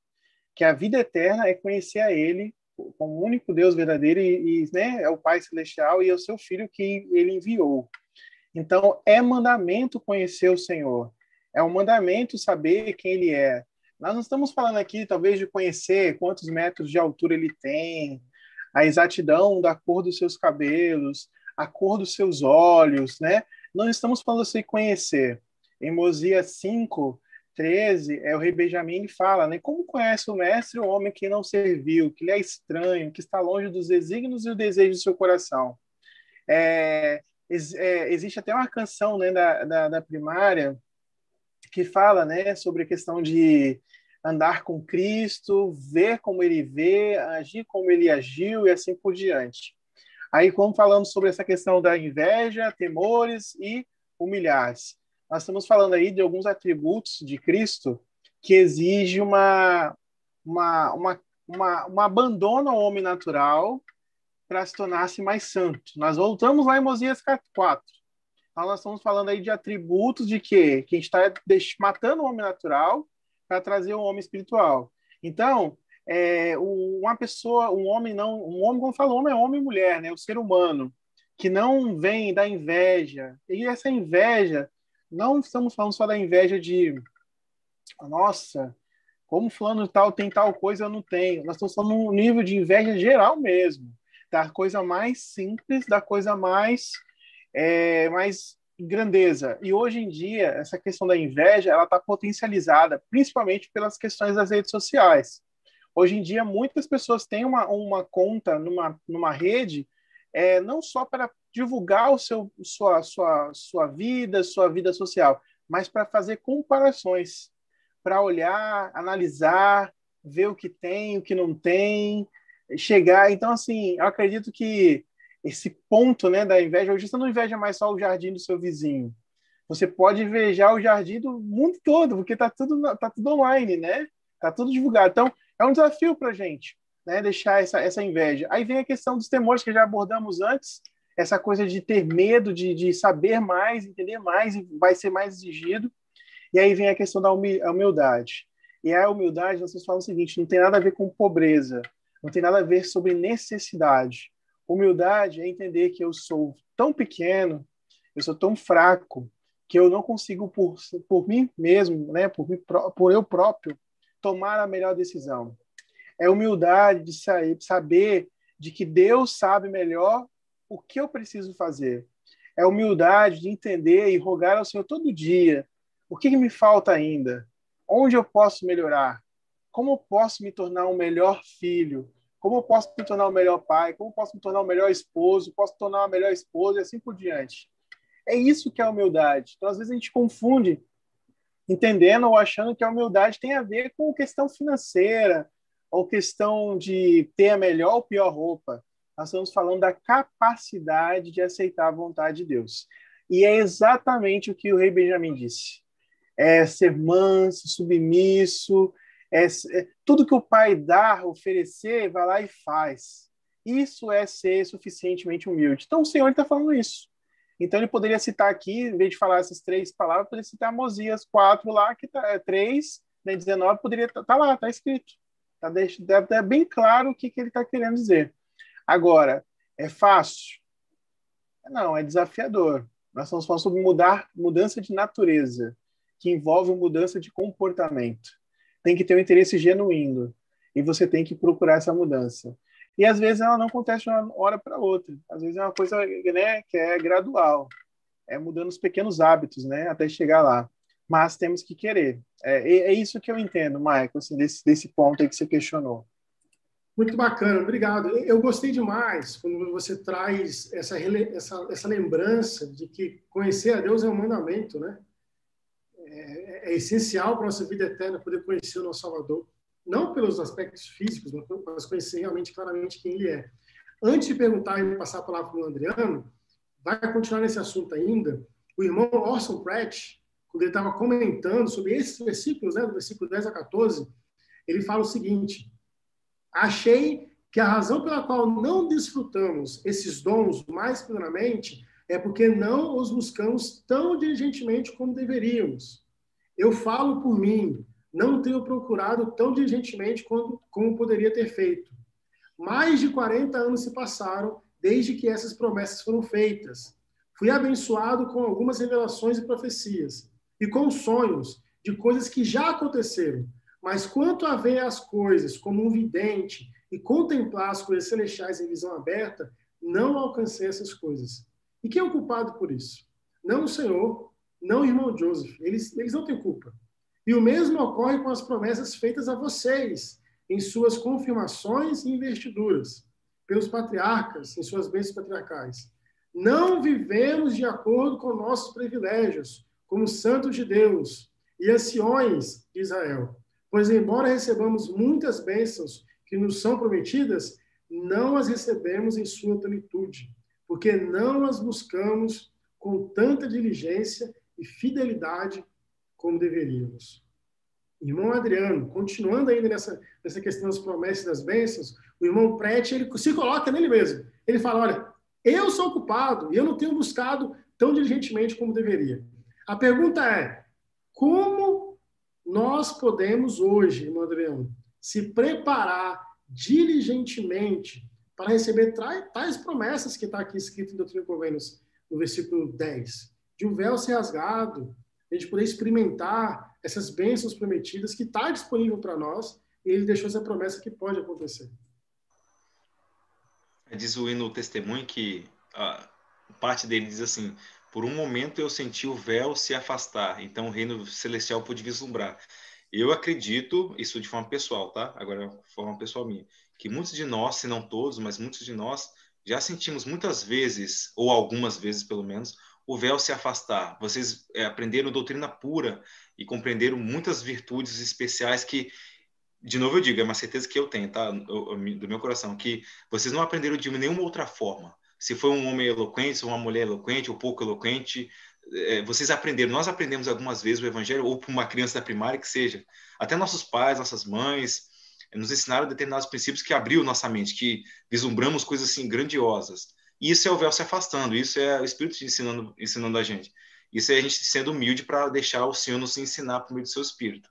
que a vida eterna é conhecer a Ele como o único Deus verdadeiro e, e né, é o Pai Celestial e é o seu Filho que Ele enviou. Então, é mandamento conhecer o Senhor. É um mandamento saber quem ele é. Nós não estamos falando aqui, talvez, de conhecer quantos metros de altura ele tem, a exatidão da cor dos seus cabelos, a cor dos seus olhos, né? Não estamos falando assim conhecer. Em Mosias 5, 13, é, o rei Benjamim fala, né? Como conhece o mestre o homem que não serviu, que lhe é estranho, que está longe dos desígnios e o desejo do seu coração? É, é, existe até uma canção né, da, da, da, primária que fala né, sobre a questão de andar com Cristo, ver como ele vê, agir como ele agiu e assim por diante. Aí, como falamos sobre essa questão da inveja, temores e humilhar-se, nós estamos falando aí de alguns atributos de Cristo que exige uma, uma, uma, uma, uma abandono ao homem natural para se tornar-se mais santo. Nós voltamos lá em Mosias 4. Então, nós estamos falando aí de atributos de quê? Que a gente está matando o homem natural para trazer o homem espiritual. Então, é, uma pessoa, um homem não, um homem, como falou, homem é homem e mulher, né? O ser humano que não vem da inveja. E essa inveja, não estamos falando só da inveja de, nossa, como fulano tal tem tal coisa, eu não tenho. Nós estamos falando um nível de inveja geral mesmo, da coisa mais simples, da coisa mais, é, mais grandeza. E hoje em dia, essa questão da inveja, ela está potencializada, principalmente pelas questões das redes sociais. Hoje em dia, muitas pessoas têm uma, uma conta numa, numa rede, é, não só para divulgar o seu, sua, sua, sua vida, sua vida social, mas para fazer comparações, para olhar, analisar, ver o que tem, o que não tem, chegar. Então, assim, eu acredito que esse ponto né, da inveja. Hoje você não inveja mais só o jardim do seu vizinho. Você pode invejar o jardim do mundo todo, porque está tudo, tá tudo online, né? Está tudo divulgado. Então, é um desafio para a gente né, deixar essa, essa inveja. Aí vem a questão dos temores que já abordamos antes, essa coisa de ter medo, de, de saber mais, entender mais, e vai ser mais exigido. E aí vem a questão da humildade. E a humildade, vocês falam o seguinte, não tem nada a ver com pobreza, não tem nada a ver sobre necessidade. Humildade é entender que eu sou tão pequeno, eu sou tão fraco, que eu não consigo, por, por mim mesmo, né, por, mim, por eu próprio, tomar a melhor decisão. É humildade de sair, saber de que Deus sabe melhor o que eu preciso fazer. É humildade de entender e rogar ao Senhor todo dia o que, que me falta ainda, onde eu posso melhorar, como eu posso me tornar um melhor filho, como eu posso me tornar o melhor pai? Como eu posso me tornar o melhor esposo? Posso me tornar uma melhor esposa e assim por diante. É isso que é humildade. Então, às vezes, a gente confunde entendendo ou achando que a humildade tem a ver com questão financeira ou questão de ter a melhor ou pior roupa. Nós estamos falando da capacidade de aceitar a vontade de Deus. E é exatamente o que o rei Benjamin disse. É ser manso, submisso, é, é, tudo que o pai dá, oferecer, vai lá e faz. Isso é ser suficientemente humilde. Então o Senhor está falando isso. Então ele poderia citar aqui, em vez de falar essas três palavras, poderia citar Mosias 4 lá, que tá, é 3, né, 19, poderia estar tá, tá lá, está escrito. Está tá bem claro o que, que ele está querendo dizer. Agora, é fácil? Não, é desafiador. Nós estamos falando sobre mudar, mudança de natureza, que envolve mudança de comportamento tem que ter um interesse genuíno e você tem que procurar essa mudança. E às vezes ela não acontece de uma hora para outra. Às vezes é uma coisa né, que é gradual, é mudando os pequenos hábitos, né, até chegar lá. Mas temos que querer. É, é isso que eu entendo, Michael, assim, desse, desse ponto aí que você questionou. Muito bacana, obrigado. Eu gostei demais quando você traz essa, essa, essa lembrança de que conhecer a Deus é um mandamento, né? É, é essencial para a nossa vida eterna poder conhecer o nosso Salvador. Não pelos aspectos físicos, mas conhecer realmente, claramente, quem Ele é. Antes de perguntar e passar a palavra para o Adriano, vai continuar nesse assunto ainda. O irmão Orson Pratt, quando ele estava comentando sobre esses versículos, né, do versículo 10 a 14, ele fala o seguinte: Achei que a razão pela qual não desfrutamos esses dons mais plenamente é porque não os buscamos tão diligentemente como deveríamos. Eu falo por mim, não tenho procurado tão diligentemente quanto, como poderia ter feito. Mais de 40 anos se passaram desde que essas promessas foram feitas. Fui abençoado com algumas revelações e profecias, e com sonhos de coisas que já aconteceram. Mas quanto a ver as coisas como um vidente e contemplar as coisas celestiais em visão aberta, não alcancei essas coisas. E quem é o culpado por isso? Não o Senhor, não irmão Joseph. Eles, eles não têm culpa. E o mesmo ocorre com as promessas feitas a vocês, em suas confirmações e investiduras, pelos patriarcas, em suas bênçãos patriarcais. Não vivemos de acordo com nossos privilégios, como santos de Deus e anciões de Israel. Pois, embora recebamos muitas bênçãos que nos são prometidas, não as recebemos em sua plenitude, porque não as buscamos com tanta diligência e fidelidade como deveríamos. Irmão Adriano, continuando ainda nessa, nessa questão das promessas e das bênçãos, o irmão Prete, ele se coloca nele mesmo. Ele fala, olha, eu sou culpado e eu não tenho buscado tão diligentemente como deveria. A pergunta é, como nós podemos hoje, irmão Adriano, se preparar diligentemente para receber tais promessas que está aqui escrito em Doutrina e Convênios, no versículo 10. De um véu ser rasgado, a gente poder experimentar essas bênçãos prometidas que está disponível para nós, e ele deixou essa promessa que pode acontecer. Diz o hino testemunho que a parte dele diz assim: por um momento eu senti o véu se afastar, então o reino celestial pôde vislumbrar. Eu acredito, isso de forma pessoal, tá? Agora, de forma pessoal minha, que muitos de nós, se não todos, mas muitos de nós, já sentimos muitas vezes, ou algumas vezes pelo menos, o véu se afastar. Vocês é, aprenderam doutrina pura e compreenderam muitas virtudes especiais que, de novo eu digo, é uma certeza que eu tenho, tá? do meu coração, que vocês não aprenderam de nenhuma outra forma. Se foi um homem eloquente, uma mulher eloquente, ou pouco eloquente, é, vocês aprenderam, nós aprendemos algumas vezes o evangelho, ou para uma criança da primária que seja, até nossos pais, nossas mães, nos ensinaram determinados princípios que abriu nossa mente, que vislumbramos coisas assim grandiosas. Isso é o véu se afastando, isso é o Espírito ensinando, ensinando a gente. Isso é a gente sendo humilde para deixar o Senhor nos ensinar por meio do seu Espírito.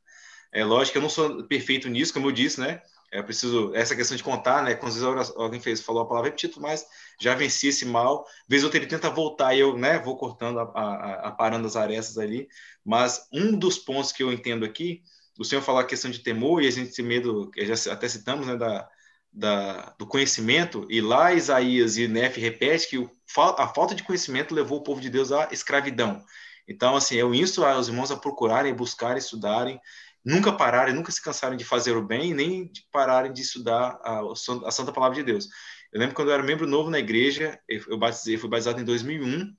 É lógico que eu não sou perfeito nisso, como eu disse, né? É preciso essa questão de contar, né? Quando alguém fez, falou a palavra repetido, mas já venci esse mal. Vez ou outra ele tenta voltar e eu, né? Vou cortando, aparando as arestas ali. Mas um dos pontos que eu entendo aqui, o senhor falou a questão de temor e a gente tem medo, já até citamos, né? Da, da, do conhecimento. E lá Isaías e Nef repete que o, a falta de conhecimento levou o povo de Deus à escravidão. Então, assim, eu insto os irmãos a procurarem, buscarem, estudarem nunca pararem, nunca se cansarem de fazer o bem, nem de pararem de estudar a, a Santa Palavra de Deus. Eu lembro quando eu era membro novo na igreja, eu, batizei, fui batizado em 2001,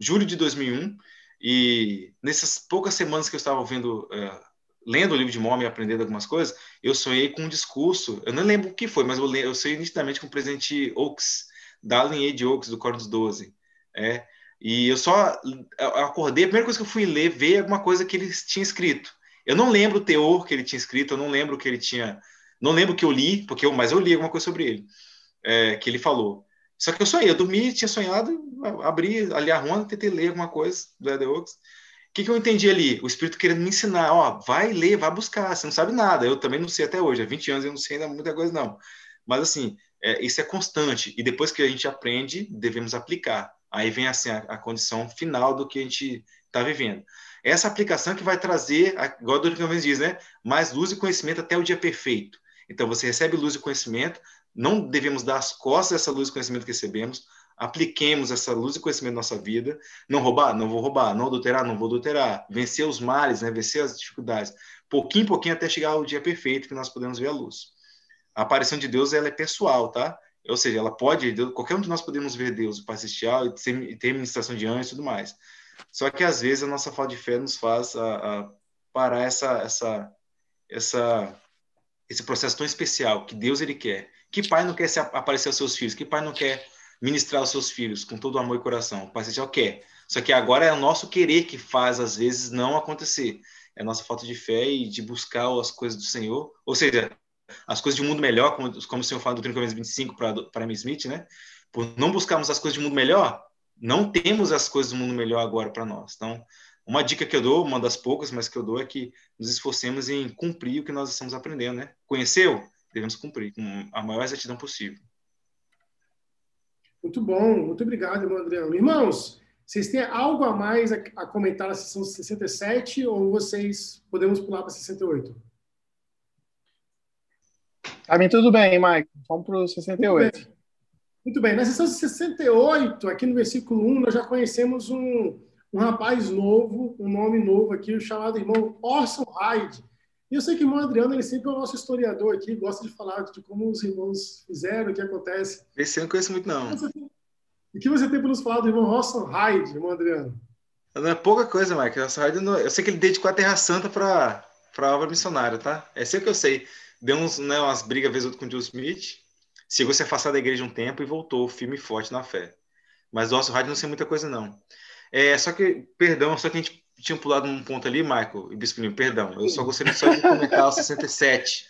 julho de 2001, e nessas poucas semanas que eu estava ouvindo, uh, lendo o livro de Mormon e aprendendo algumas coisas, eu sonhei com um discurso, eu não lembro o que foi, mas eu, eu sonhei nitidamente com o presidente Oaks, da linha de Oaks, do Cornos 12. É, e eu só eu acordei, a primeira coisa que eu fui ler, ver alguma coisa que ele tinha escrito. Eu não lembro o teor que ele tinha escrito, eu não lembro que ele tinha. Não lembro que eu li, porque eu, mas eu li alguma coisa sobre ele, é, que ele falou. Só que eu sonhei, eu dormi, tinha sonhado, abri ali a Ronda, tentei ler alguma coisa do Ed Oaks. O que, que eu entendi ali? O Espírito querendo me ensinar, ó, vai ler, vai buscar, você não sabe nada. Eu também não sei até hoje, há 20 anos eu não sei ainda muita coisa, não. Mas, assim, é, isso é constante. E depois que a gente aprende, devemos aplicar. Aí vem, assim, a, a condição final do que a gente está vivendo. Essa aplicação que vai trazer, igual a Doutrina diz, né? Mais luz e conhecimento até o dia perfeito. Então, você recebe luz e conhecimento, não devemos dar as costas a essa luz e conhecimento que recebemos, apliquemos essa luz e conhecimento na nossa vida. Não roubar, não vou roubar. Não adulterar, não vou adulterar. Vencer os males, né? vencer as dificuldades. Pouquinho, pouquinho, até chegar ao dia perfeito que nós podemos ver a luz. A aparição de Deus ela é pessoal, tá? Ou seja, ela pode, qualquer um de nós podemos ver Deus, o Pai Celestial, e ter ministração de anjos e tudo mais. Só que às vezes a nossa falta de fé nos faz a, a parar essa, essa, essa, esse processo tão especial que Deus ele quer. Que pai não quer se aparecer aos seus filhos? Que pai não quer ministrar aos seus filhos com todo amor e coração? O Pai Celestial quer. Só que agora é o nosso querer que faz, às vezes, não acontecer. É a nossa falta de fé e de buscar as coisas do Senhor. Ou seja, as coisas de um mundo melhor, como, como o Senhor fala do 30 25 para Amy Smith, né? Por não buscarmos as coisas de um mundo melhor, não temos as coisas do mundo melhor agora para nós. Então, uma dica que eu dou, uma das poucas, mas que eu dou é que nos esforcemos em cumprir o que nós estamos aprendendo, né? Conheceu? Devemos cumprir com a maior exatidão possível. Muito bom, muito obrigado, irmão Adriano. Irmãos, vocês têm algo a mais a, a comentar na sessão 67 ou vocês podemos pular para 68? Para mim, tudo bem, Mike. Vamos para o 68. Muito bem, na sessão 68, aqui no versículo 1, nós já conhecemos um, um rapaz novo, um nome novo aqui, chamado irmão Orson Hyde. E eu sei que o irmão Adriano, ele sempre é o nosso historiador aqui, gosta de falar de como os irmãos fizeram, o que acontece. Esse eu não conheço muito, não. O que você tem para nos falar do irmão Orson Hyde, irmão Adriano? Não é pouca coisa, Mike. Orson Hyde, eu sei que ele dedicou a Terra Santa para a obra missionária, tá? É isso que eu sei. Deu uns, né, umas brigas, vez ou com o Joe Smith, chegou a se afastar da igreja um tempo e voltou firme e forte na fé. Mas do Orson Hyde não sei muita coisa, não. É, só que, perdão, só que a gente tinha pulado um ponto ali, Michael e Bispo perdão. Eu só gostaria só de comentar o 67,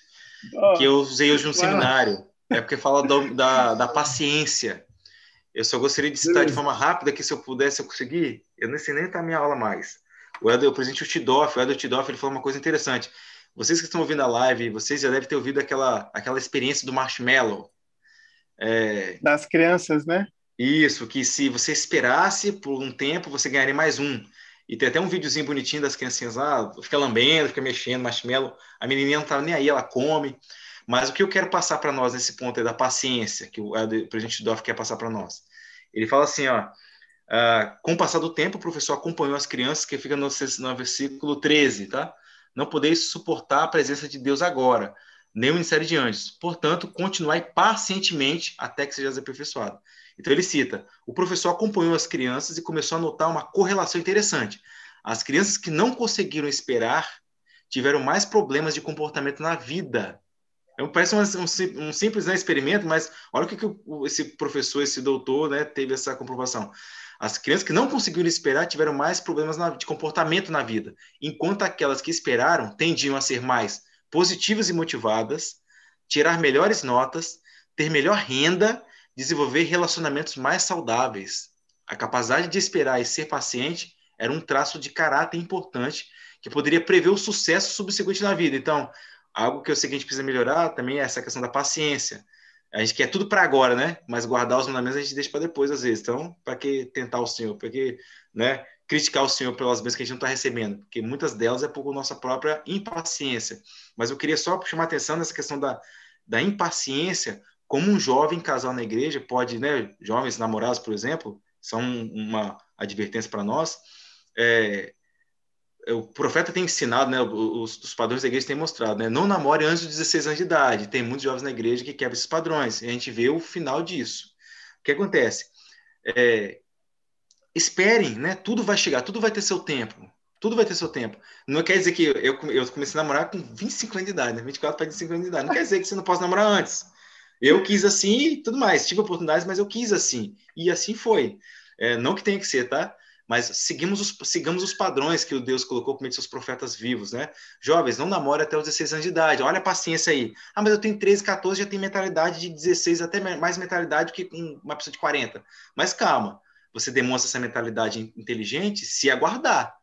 que eu usei hoje no seminário. É porque fala do, da, da paciência. Eu só gostaria de citar de forma rápida que se eu pudesse, eu conseguir, eu nem sei nem estar minha aula mais. O, Eder, o presidente Tidoff, o Eder Tidoff, ele falou uma coisa interessante. Vocês que estão ouvindo a live, vocês já devem ter ouvido aquela, aquela experiência do marshmallow. É... Das crianças, né? Isso, que se você esperasse por um tempo, você ganharia mais um. E tem até um videozinho bonitinho das criancinhas lá, fica lambendo, fica mexendo, marshmallow. A menininha não tá nem aí, ela come. Mas o que eu quero passar para nós nesse ponto é da paciência, que o, presidente Doff quer passar para nós. Ele fala assim, ó, uh, com o passar do tempo, o professor acompanhou as crianças, que fica no, no versículo 13, tá? Não podeis suportar a presença de Deus agora, nem o ministério de anjos. Portanto, continuai pacientemente até que seja aperfeiçoado. Então ele cita: o professor acompanhou as crianças e começou a notar uma correlação interessante. As crianças que não conseguiram esperar tiveram mais problemas de comportamento na vida. É parece um, um, um simples né, experimento, mas olha o que, que esse professor, esse doutor, né, teve essa comprovação. As crianças que não conseguiram esperar tiveram mais problemas na, de comportamento na vida, enquanto aquelas que esperaram tendiam a ser mais positivas e motivadas, tirar melhores notas, ter melhor renda desenvolver relacionamentos mais saudáveis. A capacidade de esperar e ser paciente era um traço de caráter importante que poderia prever o sucesso subsequente na vida. Então, algo que eu sei que a gente precisa melhorar também é essa questão da paciência. A gente quer tudo para agora, né? Mas guardar os mandamentos a gente deixa para depois, às vezes. Então, para que tentar o Senhor? Para que né, criticar o Senhor pelas bênçãos que a gente não está recebendo? Porque muitas delas é por nossa própria impaciência. Mas eu queria só chamar atenção nessa questão da, da impaciência como um jovem casal na igreja pode, né, jovens namorados, por exemplo, são uma advertência para nós. É, o profeta tem ensinado, né, os, os, padrões da igreja têm mostrado, né, não namore antes dos 16 anos de idade. Tem muitos jovens na igreja que quebram esses padrões, e a gente vê o final disso. O que acontece? É, esperem, né, tudo vai chegar, tudo vai ter seu tempo. Tudo vai ter seu tempo. Não quer dizer que eu, eu comecei a namorar com 25 anos de idade, né? 24 para 25 anos de idade. Não quer dizer que você não possa namorar antes. Eu quis assim e tudo mais. Tive oportunidades, mas eu quis assim. E assim foi. É, não que tenha que ser, tá? Mas seguimos os, sigamos os padrões que o Deus colocou por meio de seus profetas vivos, né? Jovens, não namore até os 16 anos de idade. Olha a paciência aí. Ah, mas eu tenho 13, 14, já tenho mentalidade de 16, até mais mentalidade que uma pessoa de 40. Mas calma. Você demonstra essa mentalidade inteligente se aguardar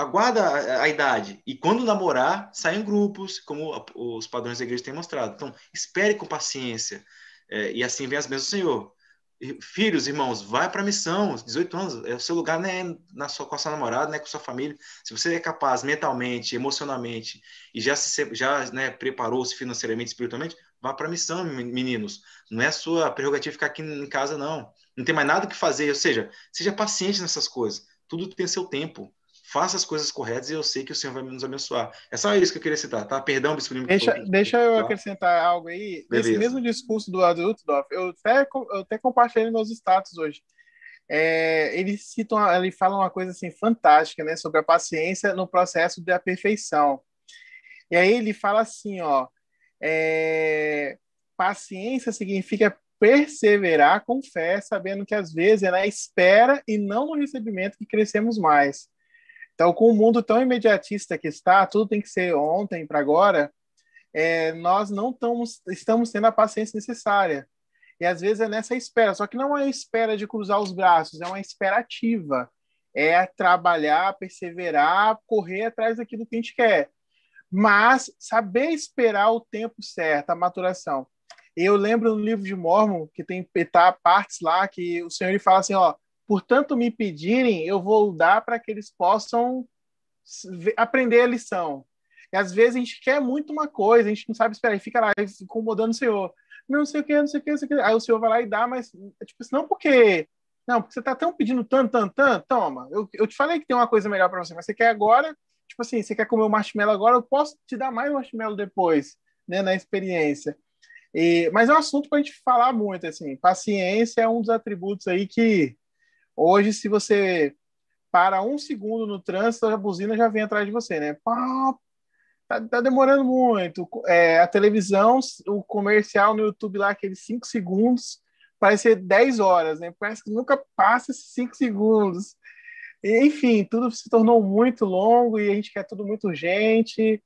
aguarda a, a, idade. E quando namorar, sai em grupos, como os padrões da igreja têm mostrado. Então, espere com paciência. É, e assim vem as bênçãos do Senhor. Filhos, irmãos, vai para a missão, 18 anos, é o seu lugar não é na sua, com a sua namorada, não é com a sua família. Se você é capaz mentalmente, emocionalmente, e já se já né, preparou-se financeiramente, espiritualmente, vá para a missão, meninos. Não é a sua prerrogativa ficar aqui em casa, não. Não tem mais nada que fazer. Ou seja, seja paciente nessas coisas. Tudo tem seu tempo faça as coisas corretas e eu sei que o Senhor vai nos abençoar. É só isso que eu queria citar, tá? Perdão, Bispo Lima. Deixa, deixa eu tá? acrescentar algo aí. Beleza. Esse mesmo discurso do adulto, eu até, eu até compartilhei nos status hoje. É, eles citam, ele fala uma coisa assim fantástica, né, sobre a paciência no processo da perfeição. E aí ele fala assim, ó, é, paciência significa perseverar com fé, sabendo que às vezes é na espera e não no recebimento que crescemos mais. Então, com o mundo tão imediatista que está, tudo tem que ser ontem para agora, é, nós não tamos, estamos tendo a paciência necessária. E às vezes é nessa espera, só que não é espera de cruzar os braços, é uma espera ativa. É trabalhar, perseverar, correr atrás daquilo que a gente quer. Mas saber esperar o tempo certo, a maturação. Eu lembro no livro de Mormon que tem partes lá que o Senhor ele fala assim, ó, Portanto, me pedirem, eu vou dar para que eles possam aprender a lição. E às vezes a gente quer muito uma coisa, a gente não sabe esperar, e fica lá incomodando o Senhor. Não sei o que, não sei o que, não sei o que. Aí o Senhor vai lá e dá, mas tipo, não porque Não, porque você tá tão pedindo tanto, tanto, tanto, toma. Eu, eu te falei que tem uma coisa melhor para você, mas você quer agora, tipo assim, você quer comer o marshmallow agora, eu posso te dar mais marshmallow depois, né, na experiência. E, mas é um assunto para a gente falar muito, assim, paciência é um dos atributos aí que hoje, se você para um segundo no trânsito, a buzina já vem atrás de você, né? Pá, tá, tá demorando muito. É, a televisão, o comercial no YouTube lá, aqueles cinco segundos, parece ser 10 horas, né? Parece que nunca passa esses cinco segundos. Enfim, tudo se tornou muito longo e a gente quer tudo muito urgente.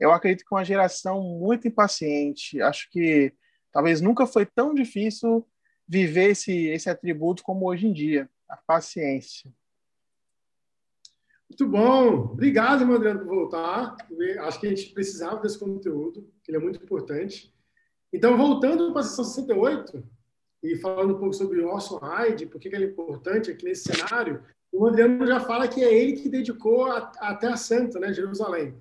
Eu acredito que uma geração muito impaciente. Acho que talvez nunca foi tão difícil viver esse, esse atributo como hoje em dia, a paciência. Muito bom. Obrigado, meu Adriano, por voltar. Acho que a gente precisava desse conteúdo, que ele é muito importante. Então, voltando para a sessão 68, e falando um pouco sobre o Orson Hyde, por que ele é importante aqui nesse cenário, o Adriano já fala que é ele que dedicou a, a Terra Santa, né, Jerusalém.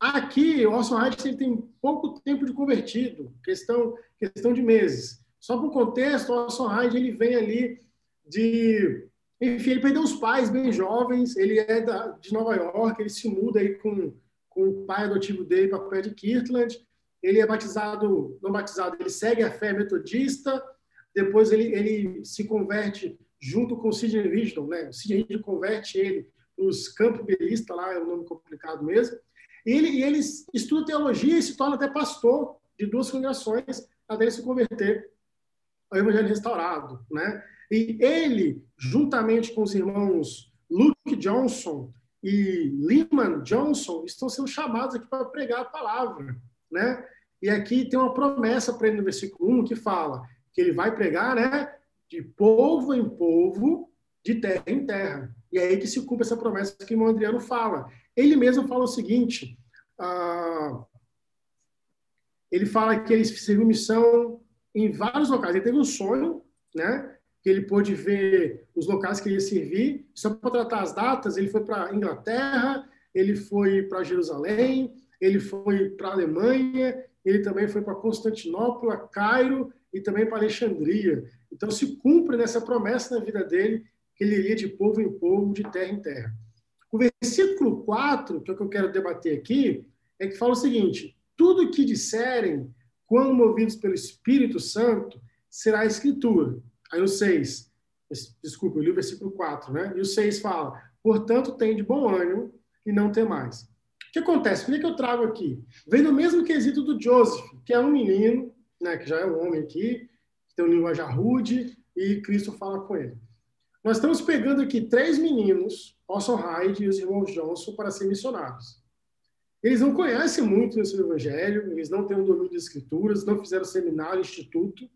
Aqui, o Orson Hyde ele tem pouco tempo de convertido, questão, questão de meses. Só para o contexto, o Orson Hyde ele vem ali de enfim, ele perdeu os pais bem jovens, ele é da, de Nova York, ele se muda aí com, com o pai adotivo dele para perto de Kirtland, ele é batizado, não batizado, ele segue a fé metodista, depois ele, ele se converte junto com o Sidney Rigdon, né? O Sidney Rigdon converte ele nos campos belistas, lá é um nome complicado mesmo, e ele, ele estuda teologia e se torna até pastor de duas congregações até ele se converter ao Evangelho Restaurado, né? E ele, juntamente com os irmãos Luke Johnson e Lyman Johnson, estão sendo chamados aqui para pregar a palavra, né? E aqui tem uma promessa para ele no versículo 1 que fala que ele vai pregar, né? De povo em povo, de terra em terra. E é aí que se cumpre essa promessa que o Adriano fala. Ele mesmo fala o seguinte: ah, ele fala que ele serviu missão em vários locais. Ele teve um sonho, né? Ele pôde ver os locais que ele ia servir. Só para tratar as datas, ele foi para Inglaterra, ele foi para Jerusalém, ele foi para Alemanha, ele também foi para Constantinopla, Cairo e também para Alexandria. Então se cumpre nessa promessa na vida dele que ele iria de povo em povo, de terra em terra. O versículo 4, que é o que eu quero debater aqui, é que fala o seguinte: tudo que disserem, quando movidos pelo Espírito Santo, será a escritura. Aí o 6, desculpa, eu li o versículo 4, né? E o 6 fala: portanto, tem de bom ânimo e não tem mais. O que acontece? Por que, que eu trago aqui? Vem no mesmo quesito do Joseph, que é um menino, né, que já é um homem aqui, que tem um linguajar rude, e Cristo fala com ele. Nós estamos pegando aqui três meninos, Orson Hyde e os irmãos Johnson, para ser missionários. Eles não conhecem muito esse evangelho, eles não têm um domínio de escrituras, não fizeram seminário, instituto,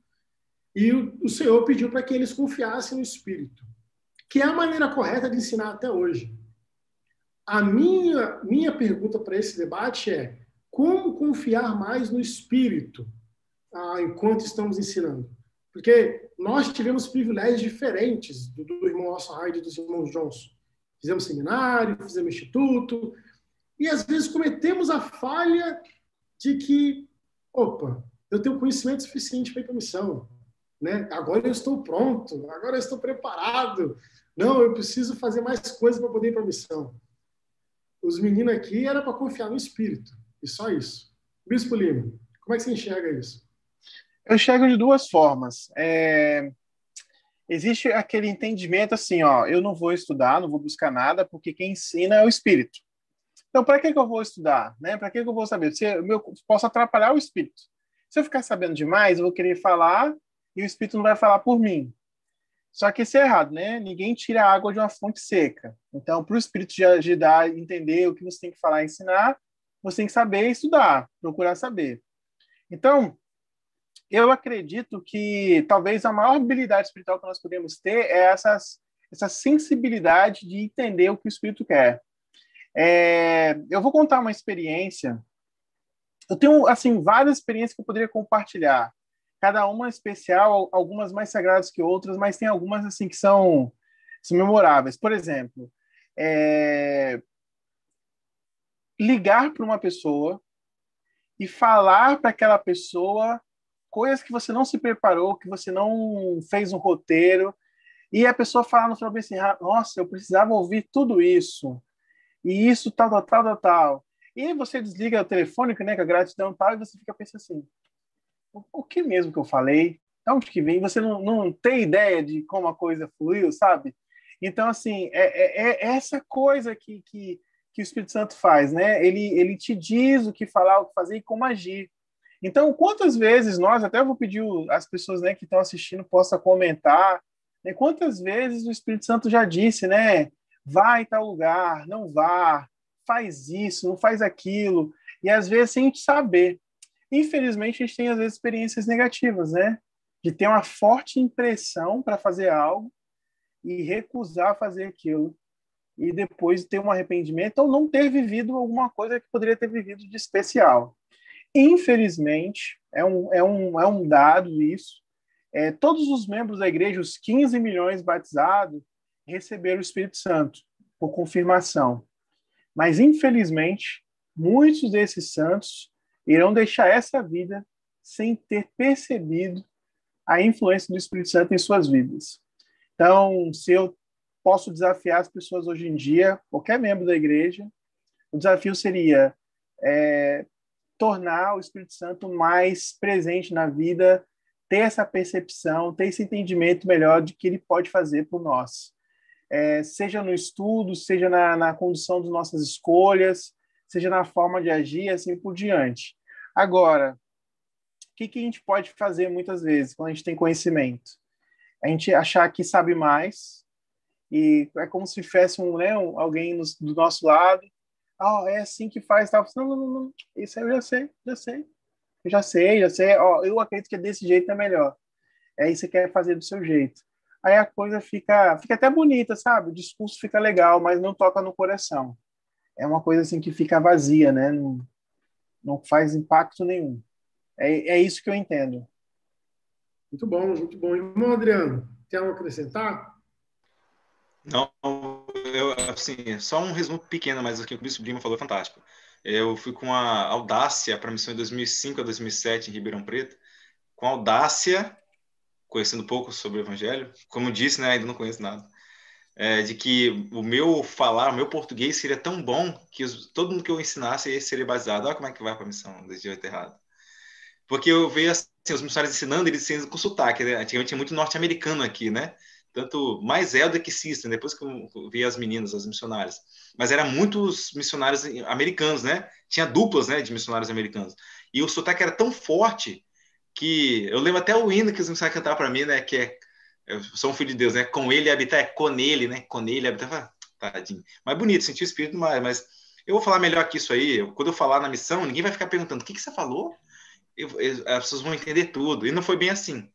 e o, o Senhor pediu para que eles confiassem no Espírito, que é a maneira correta de ensinar até hoje. A minha, minha pergunta para esse debate é: como confiar mais no Espírito ah, enquanto estamos ensinando? Porque nós tivemos privilégios diferentes do, do irmão Hyde e dos irmãos Johnson. Fizemos seminário, fizemos instituto, e às vezes cometemos a falha de que, opa, eu tenho conhecimento suficiente para ir para a missão né? Agora eu estou pronto, agora eu estou preparado. Não, eu preciso fazer mais coisas para poder ir para a missão. Os meninos aqui era para confiar no Espírito, e só isso. Bispo Lima, como é que você enxerga isso? Eu enxergo de duas formas. É... Existe aquele entendimento assim, ó, eu não vou estudar, não vou buscar nada, porque quem ensina é o Espírito. Então, para que, que eu vou estudar? Né? Para que, que eu vou saber? Se eu posso atrapalhar o Espírito. Se eu ficar sabendo demais, eu vou querer falar e o Espírito não vai falar por mim. Só que isso é errado, né? Ninguém tira a água de uma fonte seca. Então, para o Espírito te ajudar a entender o que você tem que falar e ensinar, você tem que saber estudar, procurar saber. Então, eu acredito que talvez a maior habilidade espiritual que nós podemos ter é essas, essa sensibilidade de entender o que o Espírito quer. É, eu vou contar uma experiência. Eu tenho assim várias experiências que eu poderia compartilhar cada uma especial, algumas mais sagradas que outras, mas tem algumas assim que são, são memoráveis. Por exemplo, é... ligar para uma pessoa e falar para aquela pessoa coisas que você não se preparou, que você não fez um roteiro, E a pessoa fala no final assim, ah, nossa, eu precisava ouvir tudo isso, e isso tal, tal, tal, tal. E você desliga o telefone, né, com a gratidão tal, e você fica pensando assim, o que mesmo que eu falei? Onde que vem? Você não, não tem ideia de como a coisa fluiu, sabe? Então, assim, é, é, é essa coisa que, que, que o Espírito Santo faz, né? Ele, ele te diz o que falar, o que fazer e como agir. Então, quantas vezes nós, até vou pedir as pessoas né, que estão assistindo possam comentar, né, quantas vezes o Espírito Santo já disse, né? Vai em tal lugar, não vá, faz isso, não faz aquilo, e às vezes sem saber. Infelizmente, a gente tem às vezes experiências negativas, né? De ter uma forte impressão para fazer algo e recusar fazer aquilo e depois ter um arrependimento ou não ter vivido alguma coisa que poderia ter vivido de especial. Infelizmente, é um, é um, é um dado isso. É, todos os membros da igreja, os 15 milhões batizados, receberam o Espírito Santo por confirmação. Mas, infelizmente, muitos desses santos irão deixar essa vida sem ter percebido a influência do Espírito Santo em suas vidas. Então, se eu posso desafiar as pessoas hoje em dia, qualquer membro da igreja, o desafio seria é, tornar o Espírito Santo mais presente na vida, ter essa percepção, ter esse entendimento melhor de que ele pode fazer por nós. É, seja no estudo, seja na, na condução das nossas escolhas, seja na forma de agir, assim por diante. Agora, o que, que a gente pode fazer muitas vezes quando a gente tem conhecimento? A gente achar que sabe mais e é como se tivesse um, né, um, alguém no, do nosso lado ah, oh, é assim que faz, tal. Não, não, não, isso eu já sei, já sei. Eu já sei, já sei. Ó, oh, eu acredito que desse jeito é melhor. É isso que quer fazer do seu jeito. Aí a coisa fica, fica até bonita, sabe? O discurso fica legal, mas não toca no coração. É uma coisa assim que fica vazia, né? Não, não faz impacto nenhum. É, é isso que eu entendo. Muito bom, muito bom. Irmão Adriano, tem algo a acrescentar? Não, eu, assim, só um resumo pequeno, mas o que o Bispo Lima falou é fantástico. Eu fui com a audácia para a missão em 2005 a 2007 em Ribeirão Preto, com audácia, conhecendo pouco sobre o Evangelho. Como disse, né, ainda não conheço nada. É, de que o meu falar, o meu português seria tão bom que os, todo mundo que eu ensinasse seria baseado. Olha como é que vai para a missão desse jeito errado. Porque eu vejo assim, os missionários ensinando, eles ensinam com sotaque. Né? Antigamente tinha muito norte-americano aqui, né? tanto mais Elda que System, depois que eu vi as meninas, as missionárias. Mas eram muitos missionários americanos, né? Tinha duplas, né, de missionários americanos. E o sotaque era tão forte que eu lembro até o hino que os missionários cantavam para mim, né, que é eu sou um filho de Deus, né? Com ele habitar é com ele, né? Com ele habitar, tadinho. Mas bonito, senti o espírito mais, mas eu vou falar melhor que isso aí. Quando eu falar na missão, ninguém vai ficar perguntando: "O que que você falou?" Eu, eu, as pessoas vão entender tudo. E não foi bem assim.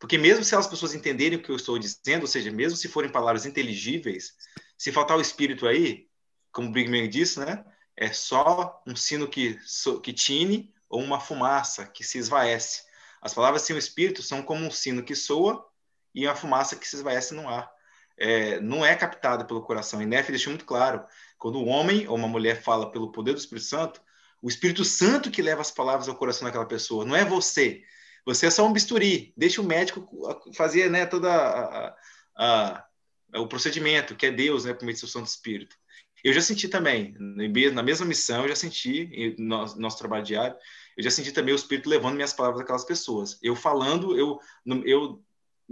Porque mesmo se as pessoas entenderem o que eu estou dizendo, ou seja, mesmo se forem palavras inteligíveis, se faltar o espírito aí, como o Brigman disse, né? É só um sino que, que tine ou uma fumaça que se esvaece. As palavras sem o espírito são como um sino que soa e uma fumaça que se esvaece no ar. É, não é captada pelo coração. E Neff deixou muito claro: quando um homem ou uma mulher fala pelo poder do Espírito Santo, o Espírito Santo que leva as palavras ao coração daquela pessoa, não é você. Você é só um bisturi. Deixa o médico fazer né, a, a, a, o procedimento, que é Deus, né, por meio do Santo Espírito. Eu já senti também, na mesma missão, eu já senti, no nosso trabalho diário, eu já senti também o Espírito levando minhas palavras àquelas pessoas. Eu falando, eu, eu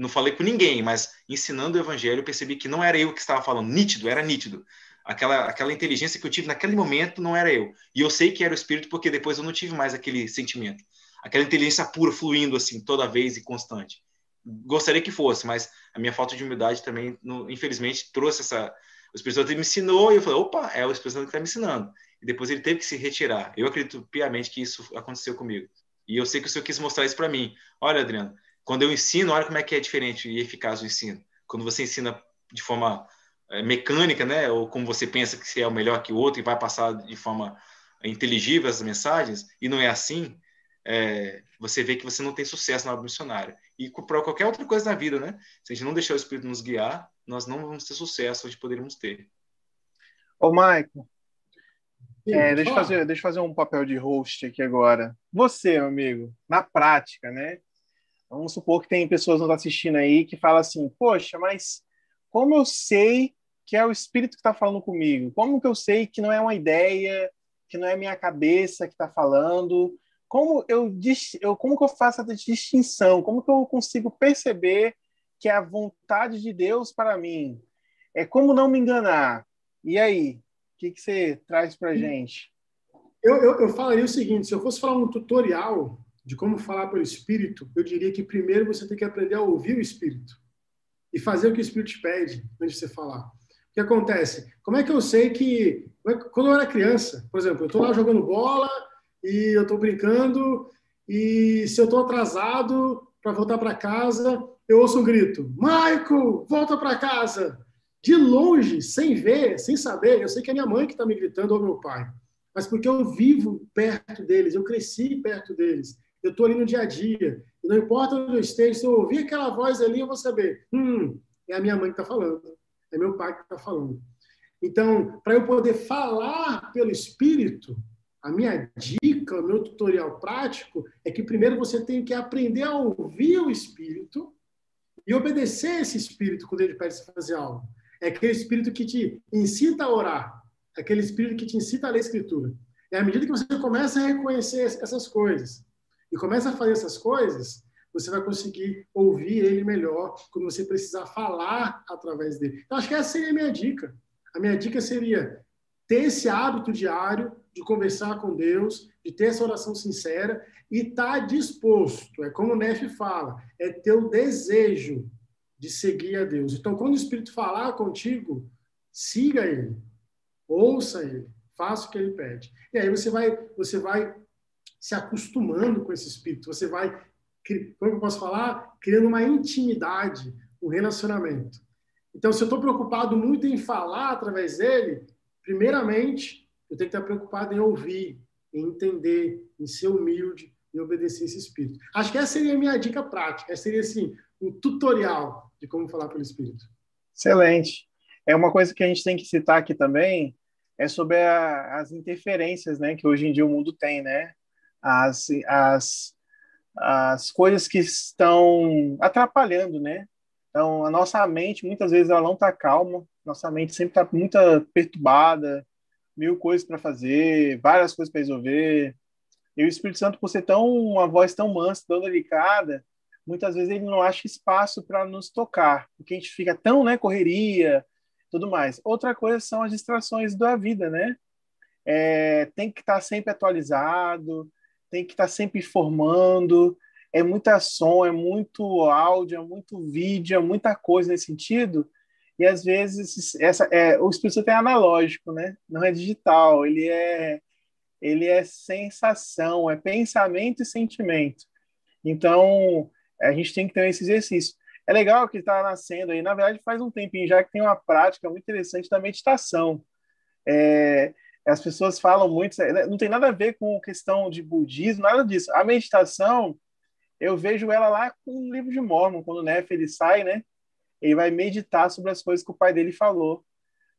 não falei com ninguém, mas ensinando o Evangelho, eu percebi que não era eu que estava falando, nítido, era nítido. Aquela, aquela inteligência que eu tive naquele momento não era eu. E eu sei que era o Espírito porque depois eu não tive mais aquele sentimento aquela inteligência pura fluindo assim toda vez e constante. Gostaria que fosse, mas a minha falta de humildade também, no, infelizmente, trouxe essa. O Espírito Santo me ensinou e eu falei, opa, é o Espírito Santo que está me ensinando. E depois ele teve que se retirar. Eu acredito piamente que isso aconteceu comigo. E eu sei que o Senhor quis mostrar isso para mim. Olha, Adriano, quando eu ensino, olha como é que é diferente e eficaz o ensino. Quando você ensina de forma é, mecânica, né, ou como você pensa que você é o melhor que o outro e vai passar de forma inteligível as mensagens, e não é assim, é, você vê que você não tem sucesso na obra missionária. E para qualquer outra coisa na vida, né? Se a gente não deixar o Espírito nos guiar, nós não vamos ter sucesso onde poderíamos ter. Ô, Maicon, é, deixa, eu fazer, deixa eu fazer um papel de host aqui agora. Você, meu amigo, na prática, né? Vamos supor que tem pessoas nos assistindo aí que falam assim: Poxa, mas como eu sei que é o Espírito que está falando comigo? Como que eu sei que não é uma ideia, que não é minha cabeça que está falando? Como eu, eu, como que eu faço essa distinção? Como que eu consigo perceber que é a vontade de Deus para mim? É como não me enganar? E aí, o que, que você traz para gente? Eu, eu, eu falaria o seguinte: se eu fosse falar um tutorial de como falar pelo Espírito, eu diria que primeiro você tem que aprender a ouvir o Espírito e fazer o que o Espírito te pede antes de você falar. O que acontece? Como é que eu sei que. É quando eu era criança, por exemplo, eu estou lá jogando bola e eu estou brincando, e se eu estou atrasado para voltar para casa, eu ouço um grito: Michael, volta para casa! De longe, sem ver, sem saber, eu sei que é minha mãe que está me gritando ou meu pai mas porque eu vivo perto deles, eu cresci perto deles, eu estou ali no dia a dia. Não importa onde eu esteja, se eu ouvir aquela voz ali, eu vou saber: hum, é a minha mãe que está falando, é meu pai que está falando. Então, para eu poder falar pelo Espírito, a minha dica, o meu tutorial prático é que primeiro você tem que aprender a ouvir o Espírito e obedecer esse Espírito quando ele pede para fazer algo. É aquele Espírito que te incita a orar, aquele espírito que te incita a ler a escritura. E à medida que você começa a reconhecer essas coisas e começa a fazer essas coisas, você vai conseguir ouvir ele melhor quando você precisar falar através dele. Então, acho que essa seria a minha dica. A minha dica seria ter esse hábito diário de conversar com Deus, de ter essa oração sincera e estar tá disposto. É como o Nefe fala, é ter o desejo de seguir a Deus. Então, quando o Espírito falar contigo, siga ele ouça ele, faça o que ele pede. E aí você vai, você vai se acostumando com esse espírito, você vai, como eu posso falar, criando uma intimidade, um relacionamento. Então, se eu estou preocupado muito em falar através dele, primeiramente, eu tenho que estar preocupado em ouvir, em entender, em ser humilde e obedecer esse espírito. Acho que essa seria a minha dica prática, essa seria assim, um tutorial de como falar pelo espírito. Excelente. É uma coisa que a gente tem que citar aqui também, é sobre a, as interferências né, que hoje em dia o mundo tem, né? As, as, as coisas que estão atrapalhando, né? Então, a nossa mente, muitas vezes, ela não está calma, nossa mente sempre está muito perturbada, mil coisas para fazer, várias coisas para resolver. E o Espírito Santo, por ser tão, uma voz tão mansa, tão delicada, muitas vezes ele não acha espaço para nos tocar, porque a gente fica tão, né, correria, tudo mais. Outra coisa são as distrações da vida, né? É, tem que estar tá sempre atualizado, tem que estar tá sempre informando, é muita som, é muito áudio, é muito vídeo, é muita coisa nesse sentido. E às vezes essa é, o Espírito é analógico, né? Não é digital, ele é ele é sensação, é pensamento e sentimento. Então, a gente tem que ter esse exercício. É legal que está nascendo aí, na verdade, faz um tempinho já que tem uma prática muito interessante da meditação. É, as pessoas falam muito, não tem nada a ver com questão de budismo, nada disso. A meditação, eu vejo ela lá com o livro de Mormon, quando o Nefe ele sai, né? Ele vai meditar sobre as coisas que o pai dele falou.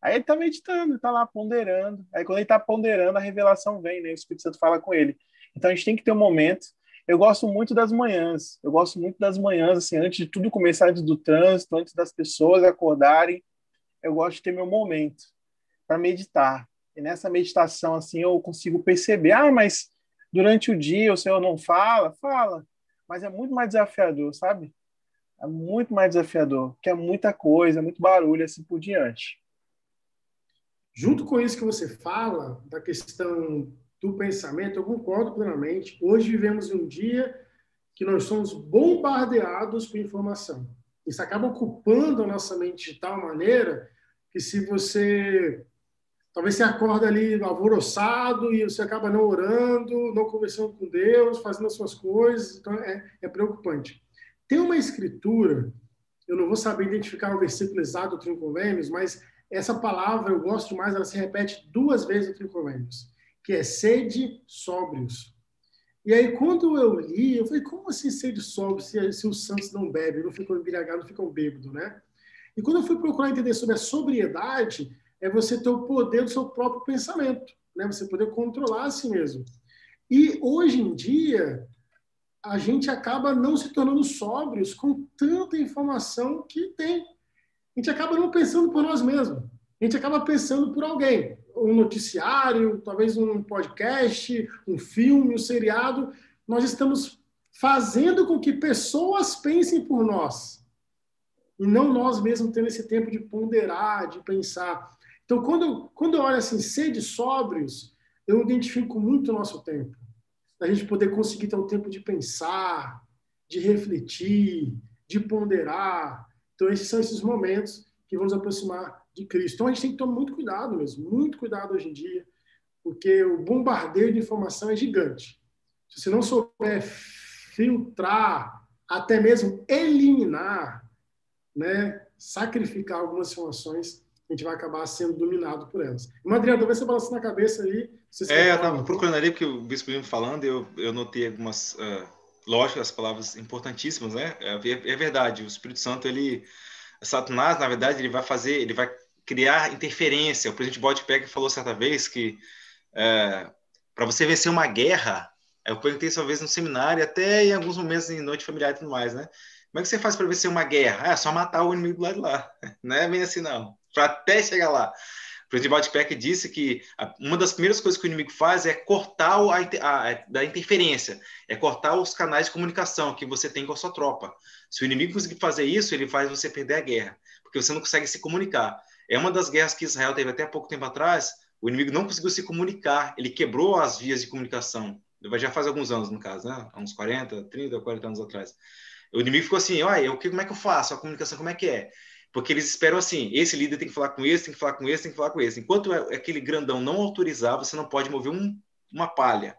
Aí ele está meditando, está lá ponderando. Aí quando ele está ponderando, a revelação vem, né? O Espírito Santo fala com ele. Então a gente tem que ter um momento eu gosto muito das manhãs. Eu gosto muito das manhãs, assim, antes de tudo começar, antes do trânsito, antes das pessoas acordarem. Eu gosto de ter meu momento para meditar. E nessa meditação, assim, eu consigo perceber, ah, mas durante o dia o Senhor não fala? Fala. Mas é muito mais desafiador, sabe? É muito mais desafiador, que é muita coisa, muito barulho, assim por diante. Junto com isso que você fala, da questão do pensamento, eu concordo plenamente. Hoje vivemos um dia que nós somos bombardeados com informação. Isso acaba ocupando a nossa mente de tal maneira que se você talvez você acorda ali alvoroçado e você acaba não orando, não conversando com Deus, fazendo as suas coisas, então é, é preocupante. Tem uma escritura, eu não vou saber identificar o versículo exato do Trinconvênios, mas essa palavra eu gosto mais, ela se repete duas vezes no Trinconvênios que é sede sóbrios. E aí, quando eu li, eu falei, como assim sede sóbrios se, se os santos não bebem, não ficam embriagados, não ficam bêbados, né? E quando eu fui procurar entender sobre a sobriedade, é você ter o poder do seu próprio pensamento, né? Você poder controlar a si mesmo. E hoje em dia, a gente acaba não se tornando sóbrios com tanta informação que tem. A gente acaba não pensando por nós mesmos. A gente acaba pensando por alguém. Um noticiário, talvez um podcast, um filme, um seriado. Nós estamos fazendo com que pessoas pensem por nós. E não nós mesmos tendo esse tempo de ponderar, de pensar. Então, quando, quando eu olho assim, sede sóbrios, eu identifico muito o nosso tempo da gente poder conseguir ter um tempo de pensar, de refletir, de ponderar. Então, esses são esses momentos que vão nos aproximar de Cristo. Então, a gente tem que tomar muito cuidado mesmo, muito cuidado hoje em dia, porque o bombardeio de informação é gigante. Se você não souber filtrar, até mesmo eliminar, né, sacrificar algumas informações, a gente vai acabar sendo dominado por elas. Madriano, talvez você balancando na cabeça aí. É, eu estava procurando ali, porque o Bispo Lima falando, eu, eu notei algumas, uh, lógico, as palavras importantíssimas, né? É, é, verdade, o Espírito Santo, ele, Satanás, na verdade, ele vai fazer, ele vai criar interferência. O presidente Bodpeg falou certa vez que é, para você vencer uma guerra, eu perguntei isso uma vez no seminário, até em alguns momentos em noite familiar e tudo mais, né? Como é que você faz para vencer uma guerra? Ah, é só matar o inimigo do lado de lá. Não é bem assim, não para até chegar lá. O presidente Waldpeck disse que uma das primeiras coisas que o inimigo faz é cortar a, a, da interferência, é cortar os canais de comunicação que você tem com a sua tropa. Se o inimigo conseguir fazer isso, ele faz você perder a guerra, porque você não consegue se comunicar. É uma das guerras que Israel teve até pouco tempo atrás. O inimigo não conseguiu se comunicar, ele quebrou as vias de comunicação. Já faz alguns anos, no caso, né? Há uns 40, 30, 40 anos atrás. O inimigo ficou assim: olha, como é que eu faço? A comunicação, como é que é? Porque eles esperam assim: esse líder tem que falar com esse, tem que falar com esse, tem que falar com esse. Enquanto é, aquele grandão não autorizar, você não pode mover um, uma palha.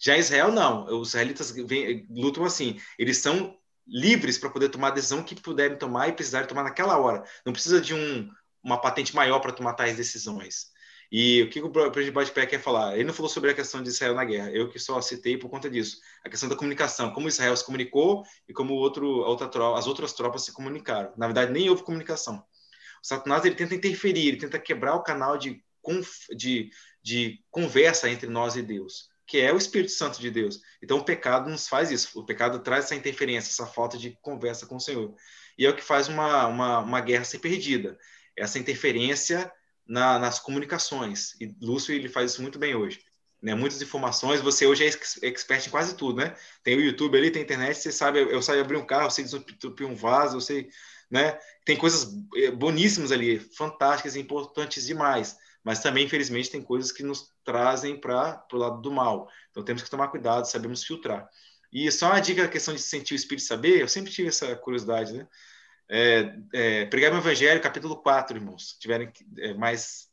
Já Israel, não. Os israelitas vem, lutam assim: eles são livres para poder tomar a decisão que puderem tomar e precisarem tomar naquela hora. Não precisa de um, uma patente maior para tomar tais decisões. E o que o presidente Badpé quer falar? Ele não falou sobre a questão de Israel na guerra, eu que só citei por conta disso. A questão da comunicação, como Israel se comunicou e como outro, outra as outras tropas se comunicaram. Na verdade, nem houve comunicação. O Satanás ele tenta interferir, ele tenta quebrar o canal de, de, de conversa entre nós e Deus, que é o Espírito Santo de Deus. Então, o pecado nos faz isso. O pecado traz essa interferência, essa falta de conversa com o Senhor. E é o que faz uma, uma, uma guerra ser perdida. Essa interferência na, nas comunicações. E Lúcio ele faz isso muito bem hoje. Né? Muitas informações, você hoje é expert em quase tudo, né? Tem o YouTube ali, tem a internet, você sabe, eu, sei abrir um carro, eu sei desentupir um vaso, eu sei, né? Tem coisas eh, boníssimas ali, fantásticas importantes demais. Mas também, infelizmente, tem coisas que nos trazem para o lado do mal. Então temos que tomar cuidado, sabemos filtrar. E só uma dica, a questão de sentir o espírito saber, eu sempre tive essa curiosidade, né? É, é, pregar o Evangelho, capítulo 4, irmãos. Se tiverem é, mais,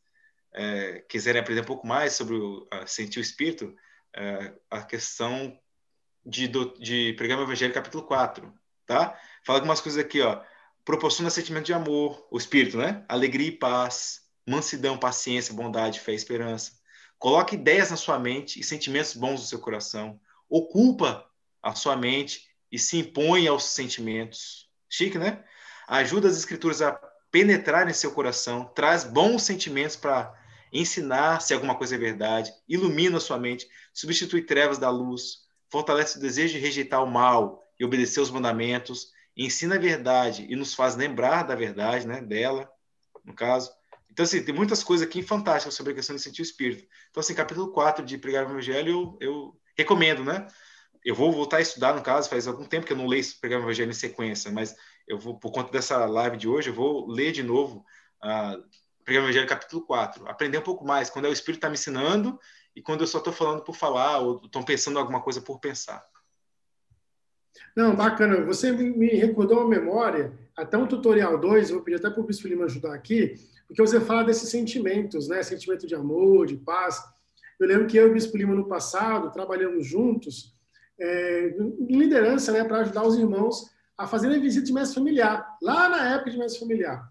é, quiserem aprender um pouco mais sobre o, sentir o Espírito, é, a questão de, de pregar o Evangelho, capítulo 4, tá? Fala algumas coisas aqui, ó. Proporciona sentimento de amor, o Espírito, né? Alegria e paz, mansidão, paciência, bondade, fé e esperança. Coloque ideias na sua mente e sentimentos bons no seu coração. Ocupa a sua mente e se impõe aos sentimentos. Chique, né? Ajuda as escrituras a penetrar em seu coração, traz bons sentimentos para ensinar se alguma coisa é verdade, ilumina sua mente, substitui trevas da luz, fortalece o desejo de rejeitar o mal e obedecer os mandamentos, ensina a verdade e nos faz lembrar da verdade, né, dela, no caso. Então, assim, tem muitas coisas aqui fantásticas sobre a questão de sentir o espírito. Então, assim, capítulo 4 de Pregar o Evangelho, eu, eu recomendo, né? Eu vou voltar a estudar, no caso, faz algum tempo que eu não leio Pregar o Evangelho em sequência, mas eu vou, por conta dessa live de hoje, eu vou ler de novo a uh, Pregar Evangelho capítulo 4, aprender um pouco mais, quando é o Espírito está me ensinando e quando eu só estou falando por falar ou estou pensando alguma coisa por pensar. Não, bacana. Você me recordou uma memória, até um tutorial 2, eu vou pedir até para o Bispo Lima ajudar aqui, porque você fala desses sentimentos, né? Sentimento de amor, de paz. Eu lembro que eu e o Bispo Lima, no passado, trabalhamos juntos, é, em liderança, né, para ajudar os irmãos a fazer visita de mestre familiar, lá na época de mestre familiar.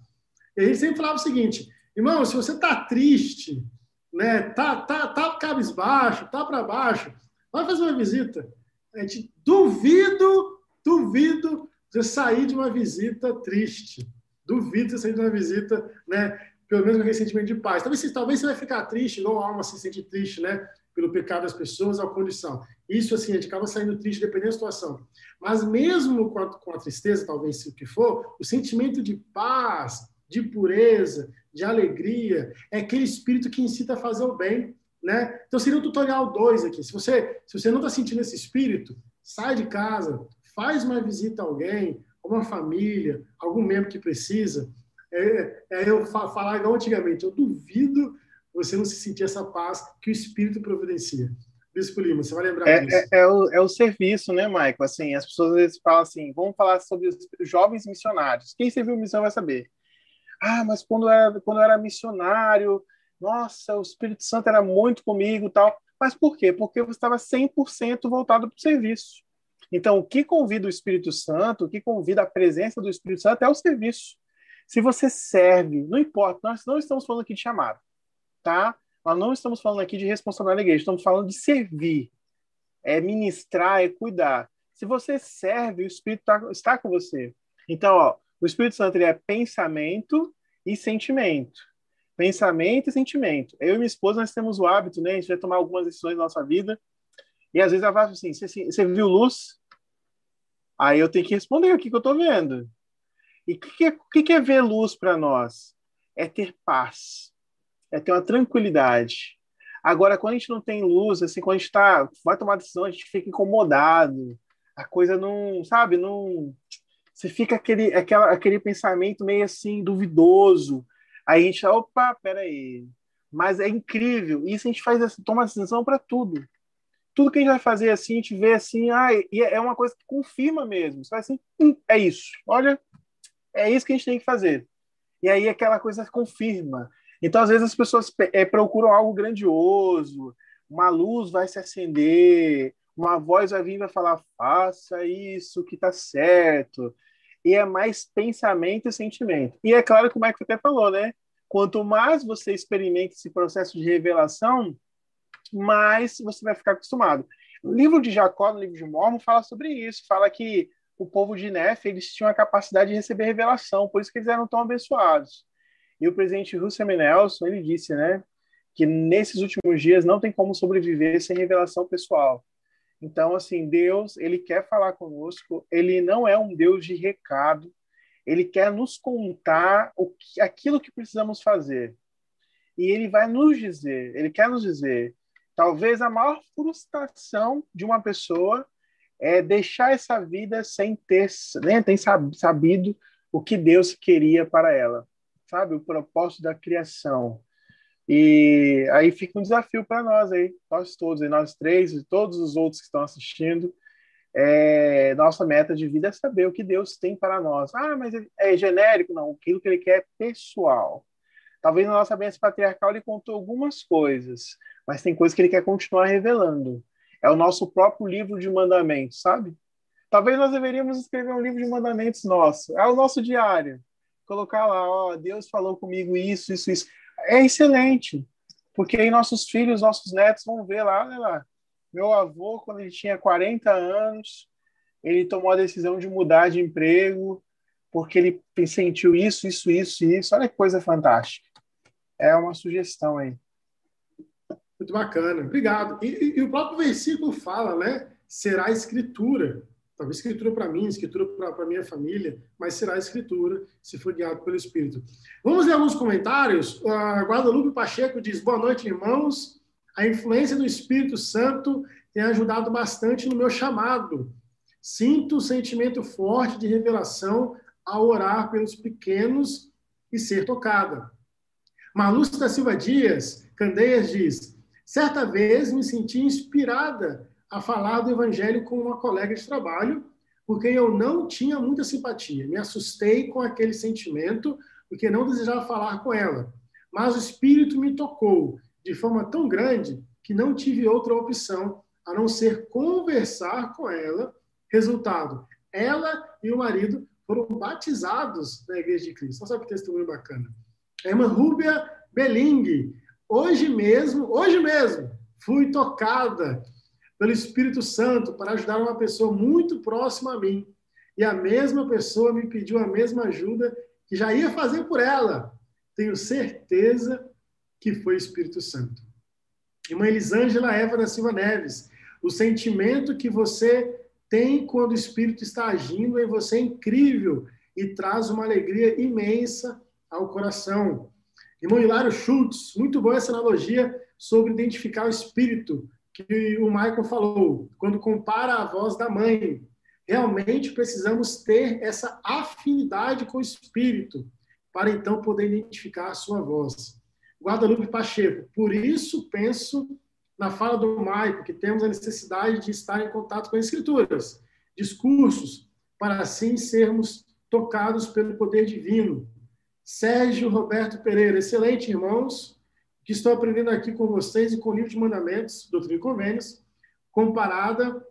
E gente sempre falava o seguinte, irmão, se você está triste, né, tá, tá, tá cabisbaixo, tá para baixo, vai fazer uma visita. A gente duvido, duvido você sair de uma visita triste. Duvido você sair de uma visita, né, pelo menos com aquele sentimento de paz. Talvez, talvez você vai ficar triste, não alma se sentir triste, né, pelo pecado das pessoas, a condição. Isso, assim, a gente acaba saindo triste dependendo da situação. Mas mesmo com a, com a tristeza, talvez se o que for, o sentimento de paz, de pureza, de alegria, é aquele espírito que incita a fazer o bem. Né? Então seria o tutorial 2 aqui. Se você, se você não está sentindo esse espírito, sai de casa, faz uma visita a alguém, uma família, algum membro que precisa. É, é eu falar igual antigamente, eu duvido você não se sentir essa paz que o Espírito providencia. Bispo Lima, você vai lembrar é, disso. É, é, o, é o serviço, né, Michael? Assim, as pessoas às vezes falam assim, vamos falar sobre os jovens missionários. Quem serviu missão vai saber. Ah, mas quando eu era, quando eu era missionário, nossa, o Espírito Santo era muito comigo tal. Mas por quê? Porque você estava 100% voltado para o serviço. Então, o que convida o Espírito Santo, o que convida a presença do Espírito Santo é o serviço. Se você serve, não importa, nós não estamos falando aqui de chamado, tá? Nós não estamos falando aqui de responsabilidade da igreja, estamos falando de servir. É ministrar, é cuidar. Se você serve, o Espírito tá, está com você. Então, ó, o Espírito Santo é pensamento e sentimento. Pensamento e sentimento. Eu e minha esposa, nós temos o hábito, né? A gente vai tomar algumas decisões na nossa vida. E às vezes ela fala assim: você viu luz? Aí eu tenho que responder o que, que eu estou vendo. E o que, que, é, que, que é ver luz para nós? É ter paz, é ter uma tranquilidade. Agora, quando a gente não tem luz, assim, quando a gente tá, vai tomar decisão, a gente fica incomodado. A coisa não, sabe, não. Você fica aquele, aquela, aquele pensamento meio assim, duvidoso. Aí a gente, opa, peraí. Mas é incrível. Isso a gente faz, toma decisão para tudo tudo que a gente vai fazer assim, a gente vê assim, ah, e é uma coisa que confirma mesmo. Você vai assim, hum, é isso. Olha, é isso que a gente tem que fazer. E aí aquela coisa confirma. Então, às vezes, as pessoas é, procuram algo grandioso, uma luz vai se acender, uma voz vai vir e vai falar, faça isso que está certo. E é mais pensamento e sentimento. E é claro, é que você até falou, né? Quanto mais você experimenta esse processo de revelação, mas você vai ficar acostumado. O livro de Jacó, no livro de Mormon, fala sobre isso. Fala que o povo de Nef, eles tinham a capacidade de receber revelação, por isso que eles eram tão abençoados. E o presidente Russell M. Nelson, ele disse, né, que nesses últimos dias não tem como sobreviver sem revelação pessoal. Então, assim, Deus, ele quer falar conosco, ele não é um Deus de recado, ele quer nos contar o que, aquilo que precisamos fazer. E ele vai nos dizer, ele quer nos dizer, Talvez a maior frustração de uma pessoa é deixar essa vida sem ter, nem ter sabido o que Deus queria para ela, sabe? O propósito da criação. E aí fica um desafio para nós aí, nós todos, nós três e todos os outros que estão assistindo. É, nossa meta de vida é saber o que Deus tem para nós. Ah, mas é genérico? Não, aquilo que Ele quer é pessoal. Talvez na nossa bênção patriarcal ele contou algumas coisas, mas tem coisas que ele quer continuar revelando. É o nosso próprio livro de mandamentos, sabe? Talvez nós deveríamos escrever um livro de mandamentos nosso. É o nosso diário. Colocar lá, ó, Deus falou comigo isso, isso, isso. É excelente, porque aí nossos filhos, nossos netos vão ver lá, olha lá. Meu avô, quando ele tinha 40 anos, ele tomou a decisão de mudar de emprego, porque ele sentiu isso, isso, isso, isso. Olha que coisa fantástica é uma sugestão aí. Muito bacana, obrigado. E, e, e o próprio versículo fala, né? Será escritura. Talvez escritura para mim, escritura para minha família, mas será escritura se for guiado pelo Espírito. Vamos ler alguns comentários. A Guadalupe Pacheco diz: Boa noite, irmãos. A influência do Espírito Santo tem ajudado bastante no meu chamado. Sinto um sentimento forte de revelação ao orar pelos pequenos e ser tocada. Marlúcia da Silva Dias, Candeias diz: certa vez me senti inspirada a falar do evangelho com uma colega de trabalho, porque eu não tinha muita simpatia. Me assustei com aquele sentimento, porque não desejava falar com ela. Mas o Espírito me tocou de forma tão grande que não tive outra opção a não ser conversar com ela. Resultado: ela e o marido foram batizados na Igreja de Cristo. Olha só que testemunho bacana. A irmã Rúbia Beling, hoje mesmo, hoje mesmo, fui tocada pelo Espírito Santo para ajudar uma pessoa muito próxima a mim. E a mesma pessoa me pediu a mesma ajuda que já ia fazer por ela. Tenho certeza que foi o Espírito Santo. Irmã Elisângela Eva da Silva Neves, o sentimento que você tem quando o Espírito está agindo em você é incrível e traz uma alegria imensa ao coração. Irmão Hilário Schultz, muito boa essa analogia sobre identificar o Espírito que o Michael falou, quando compara a voz da mãe. Realmente precisamos ter essa afinidade com o Espírito para então poder identificar a sua voz. Guadalupe Pacheco, por isso penso na fala do Michael que temos a necessidade de estar em contato com as Escrituras, discursos, para assim sermos tocados pelo poder divino. Sérgio Roberto Pereira, excelente, irmãos que estou aprendendo aqui com vocês e com o livro de mandamentos, Doutrina e Convênios, comparada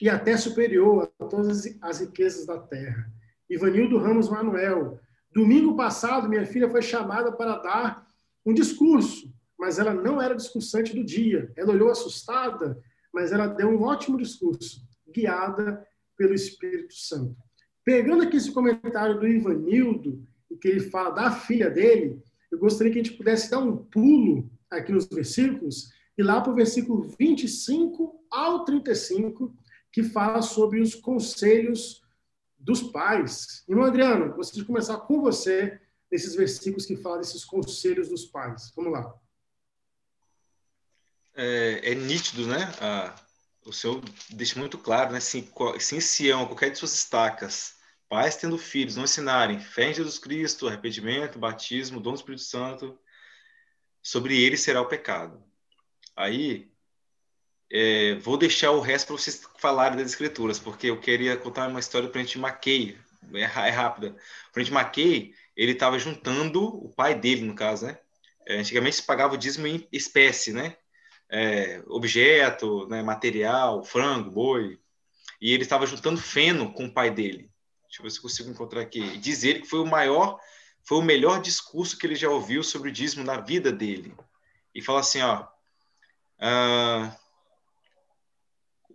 e até superior a todas as riquezas da terra. Ivanildo Ramos Manuel. Domingo passado, minha filha foi chamada para dar um discurso, mas ela não era discursante do dia. Ela olhou assustada, mas ela deu um ótimo discurso, guiada pelo Espírito Santo. Pegando aqui esse comentário do Ivanildo, que ele fala da filha dele, eu gostaria que a gente pudesse dar um pulo aqui nos versículos e lá para o versículo 25 ao 35, que fala sobre os conselhos dos pais. Irmão Adriano, gostaria de começar com você nesses versículos que falam desses conselhos dos pais. Vamos lá. É, é nítido, né? Ah, o Senhor deixa muito claro, né? Se, se em Sião, qualquer de suas estacas, Pais tendo filhos, não ensinarem fé em Jesus Cristo, arrependimento, batismo, dom do Espírito Santo, sobre eles será o pecado. Aí, é, vou deixar o resto para vocês falarem das escrituras, porque eu queria contar uma história do Prente Mackey, é, é rápida. O Prente Mackey, ele estava juntando, o pai dele, no caso, né? É, antigamente se pagava o dízimo em espécie, né? É, objeto, né? material, frango, boi. E ele estava juntando feno com o pai dele. Deixa eu ver se consigo encontrar aqui. Dizer que foi o maior, foi o melhor discurso que ele já ouviu sobre o dízimo na vida dele. E fala assim, ó. Uh,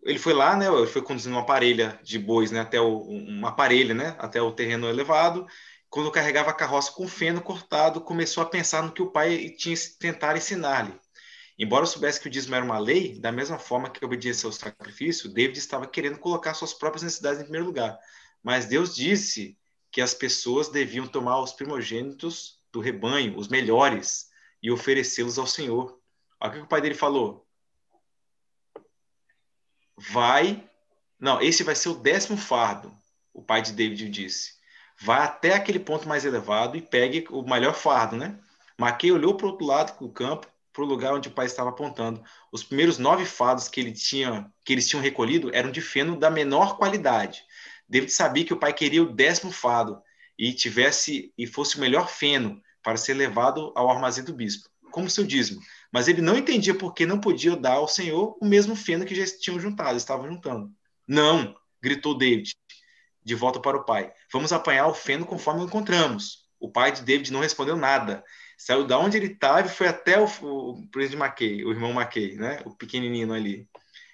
ele foi lá, né? Ele foi conduzindo uma parelha de bois, né? Até o, uma parelha, né? Até o terreno elevado. Quando carregava a carroça com feno cortado, começou a pensar no que o pai tinha tentar ensinar-lhe. Embora soubesse que o dízimo era uma lei, da mesma forma que a obediência ao sacrifício, David estava querendo colocar suas próprias necessidades em primeiro lugar. Mas Deus disse que as pessoas deviam tomar os primogênitos do rebanho, os melhores, e oferecê-los ao Senhor. Olha o que o pai dele falou. Vai. Não, esse vai ser o décimo fardo, o pai de David disse. Vai até aquele ponto mais elevado e pegue o melhor fardo, né? Maquei olhou para o outro lado do campo, para o lugar onde o pai estava apontando. Os primeiros nove fardos que, ele tinha, que eles tinham recolhido eram de feno da menor qualidade. David sabia que o pai queria o décimo fado e tivesse e fosse o melhor feno para ser levado ao armazém do bispo, como seu dízimo. Mas ele não entendia por que não podia dar ao Senhor o mesmo feno que já tinham juntado, estavam juntando. Não, gritou David, de volta para o pai. Vamos apanhar o feno conforme o encontramos. O pai de David não respondeu nada. Saiu da onde ele estava e foi até o, o presidente Mackay, o irmão Mackay, né? o pequenininho ali.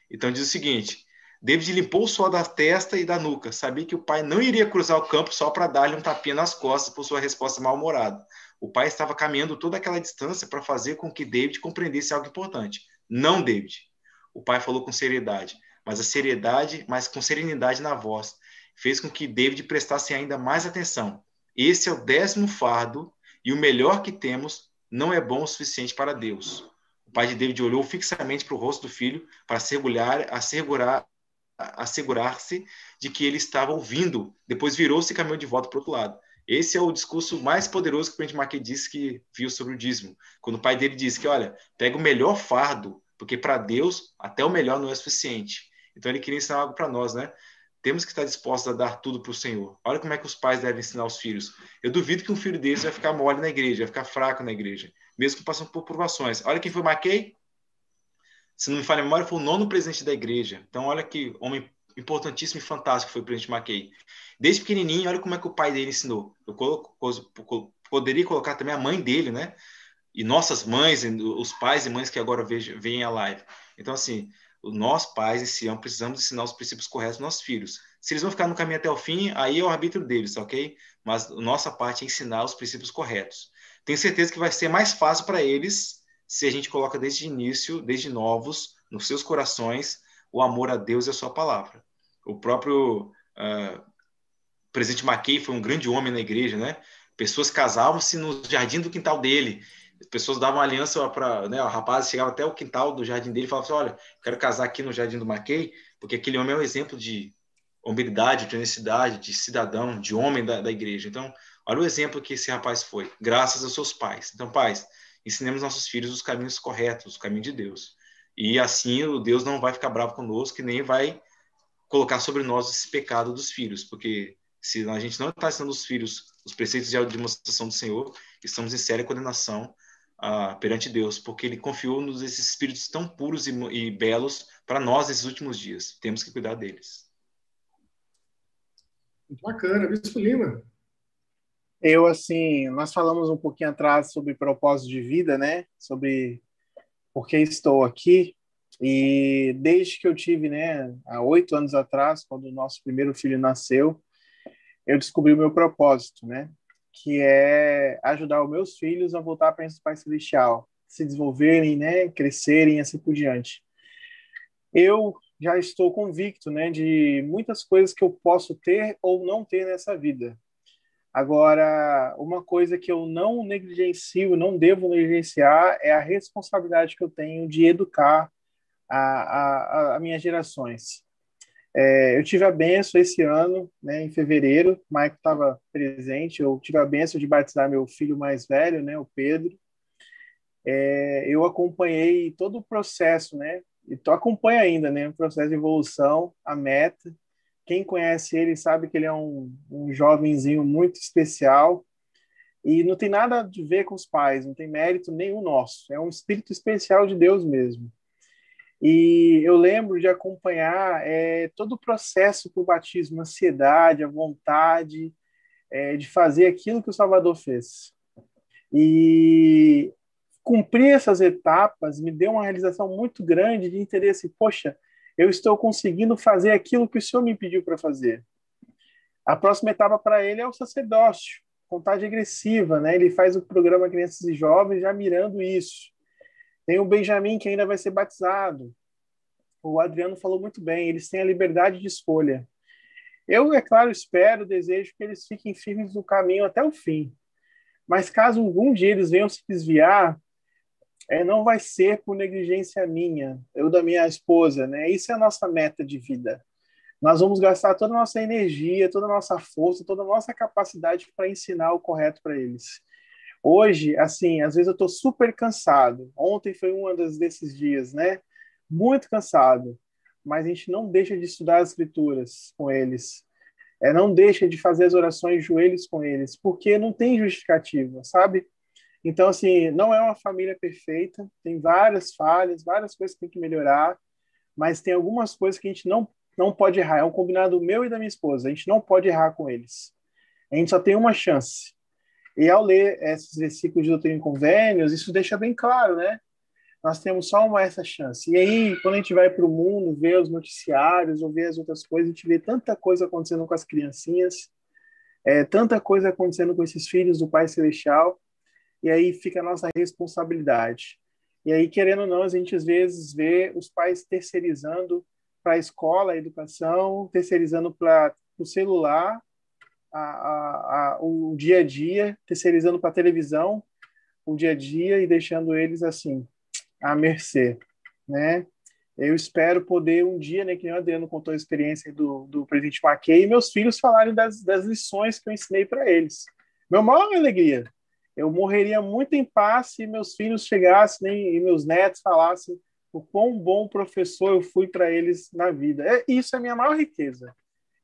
Então diz o seguinte: David limpou o suor da testa e da nuca. Sabia que o pai não iria cruzar o campo só para dar-lhe um tapinha nas costas por sua resposta mal-humorada. O pai estava caminhando toda aquela distância para fazer com que David compreendesse algo importante. Não, David. O pai falou com seriedade, mas a seriedade, mas com serenidade na voz, fez com que David prestasse ainda mais atenção. Esse é o décimo fardo e o melhor que temos não é bom o suficiente para Deus. O pai de David olhou fixamente para o rosto do filho para assegurar, assegurar, assegurar-se de que ele estava ouvindo. Depois virou-se e caminhou de volta para o outro lado. Esse é o discurso mais poderoso que o Prente Marquet disse que viu sobre o dízimo. Quando o pai dele disse que, olha, pega o melhor fardo, porque para Deus até o melhor não é suficiente. Então ele queria ensinar algo para nós, né? Temos que estar dispostos a dar tudo para o Senhor. Olha como é que os pais devem ensinar os filhos. Eu duvido que um filho desse vai ficar mole na igreja, vai ficar fraco na igreja, mesmo passando por provações. Olha quem foi Mackey, se não me falha a memória, foi o nono presidente da igreja. Então, olha que homem importantíssimo e fantástico foi o presidente Mackey. Desde pequenininho, olha como é que o pai dele ensinou. Eu coloco, poderia colocar também a mãe dele, né? E nossas mães, os pais e mães que agora veem a live. Então, assim, nós pais Sião precisamos ensinar os princípios corretos aos nossos filhos. Se eles vão ficar no caminho até o fim, aí é o arbítrio deles, ok? Mas nossa parte é ensinar os princípios corretos. Tenho certeza que vai ser mais fácil para eles se a gente coloca desde início, desde novos, nos seus corações, o amor a Deus e a sua palavra. O próprio uh, presidente Mackey foi um grande homem na igreja, né? Pessoas casavam-se no jardim do quintal dele. As pessoas davam aliança para, né, o rapaz chegava até o quintal do jardim dele e falava assim, olha, quero casar aqui no jardim do Mackey, porque aquele homem é um exemplo de hombridade, de honestidade, de cidadão, de homem da, da igreja. Então, olha o exemplo que esse rapaz foi, graças aos seus pais. Então, pais, ensinemos nossos filhos os caminhos corretos, o caminho de Deus. E assim o Deus não vai ficar bravo conosco, que nem vai colocar sobre nós esse pecado dos filhos, porque se a gente não está ensinando os filhos os preceitos de demonstração do Senhor, estamos em séria condenação ah, perante Deus, porque Ele confiou-nos esses espíritos tão puros e, e belos para nós nesses últimos dias. Temos que cuidar deles. Bacana, Bispo Lima. Eu, assim, nós falamos um pouquinho atrás sobre propósito de vida, né? Sobre por que estou aqui. E desde que eu tive, né, há oito anos atrás, quando o nosso primeiro filho nasceu, eu descobri o meu propósito, né? Que é ajudar os meus filhos a voltar para esse Pai Celestial, se desenvolverem, né, crescerem e assim por diante. Eu já estou convicto, né, de muitas coisas que eu posso ter ou não ter nessa vida. Agora, uma coisa que eu não negligencio, não devo negligenciar, é a responsabilidade que eu tenho de educar a, a, a minhas gerações. É, eu tive a benção esse ano, né, em fevereiro, o Maico estava presente, eu tive a benção de batizar meu filho mais velho, né, o Pedro. É, eu acompanhei todo o processo, né, e tô acompanha ainda, né, o processo de evolução, a meta, quem conhece ele sabe que ele é um, um jovenzinho muito especial e não tem nada a ver com os pais, não tem mérito nenhum nosso. É um espírito especial de Deus mesmo. E eu lembro de acompanhar é, todo o processo para o batismo, a ansiedade, a vontade é, de fazer aquilo que o Salvador fez. E cumprir essas etapas me deu uma realização muito grande de assim, poxa, eu estou conseguindo fazer aquilo que o Senhor me pediu para fazer. A próxima etapa para ele é o sacerdócio, contagem agressiva, né? Ele faz o programa Crianças e Jovens já mirando isso. Tem o Benjamin que ainda vai ser batizado. O Adriano falou muito bem, eles têm a liberdade de escolha. Eu, é claro, espero, desejo que eles fiquem firmes no caminho até o fim. Mas caso algum dia eles venham se desviar, é, não vai ser por negligência minha, eu da minha esposa, né? Isso é a nossa meta de vida. Nós vamos gastar toda a nossa energia, toda a nossa força, toda a nossa capacidade para ensinar o correto para eles. Hoje, assim, às vezes eu estou super cansado. Ontem foi um desses dias, né? Muito cansado. Mas a gente não deixa de estudar as escrituras com eles. É, não deixa de fazer as orações joelhos com eles, porque não tem justificativa, sabe? Então, assim, não é uma família perfeita, tem várias falhas, várias coisas que tem que melhorar, mas tem algumas coisas que a gente não, não pode errar. É um combinado meu e da minha esposa, a gente não pode errar com eles. A gente só tem uma chance. E ao ler esses versículos de doutrina e convênios, isso deixa bem claro, né? Nós temos só uma essa chance. E aí, quando a gente vai para o mundo, vê os noticiários, ou vê as outras coisas, a gente vê tanta coisa acontecendo com as criancinhas, é, tanta coisa acontecendo com esses filhos do Pai Celestial, e aí fica a nossa responsabilidade. E aí, querendo ou não, a gente às vezes vê os pais terceirizando para a escola, a educação, terceirizando para o celular, a, a, a, o dia a dia, terceirizando para a televisão o dia a dia e deixando eles assim, à mercê, né? Eu espero poder um dia, né, que nem o Adriano contou a experiência do, do presidente Mackey, e meus filhos falarem das, das lições que eu ensinei para eles. Meu maior alegria eu morreria muito em paz se meus filhos chegassem e meus netos falassem o quão bom professor eu fui para eles na vida. É, isso é a minha maior riqueza.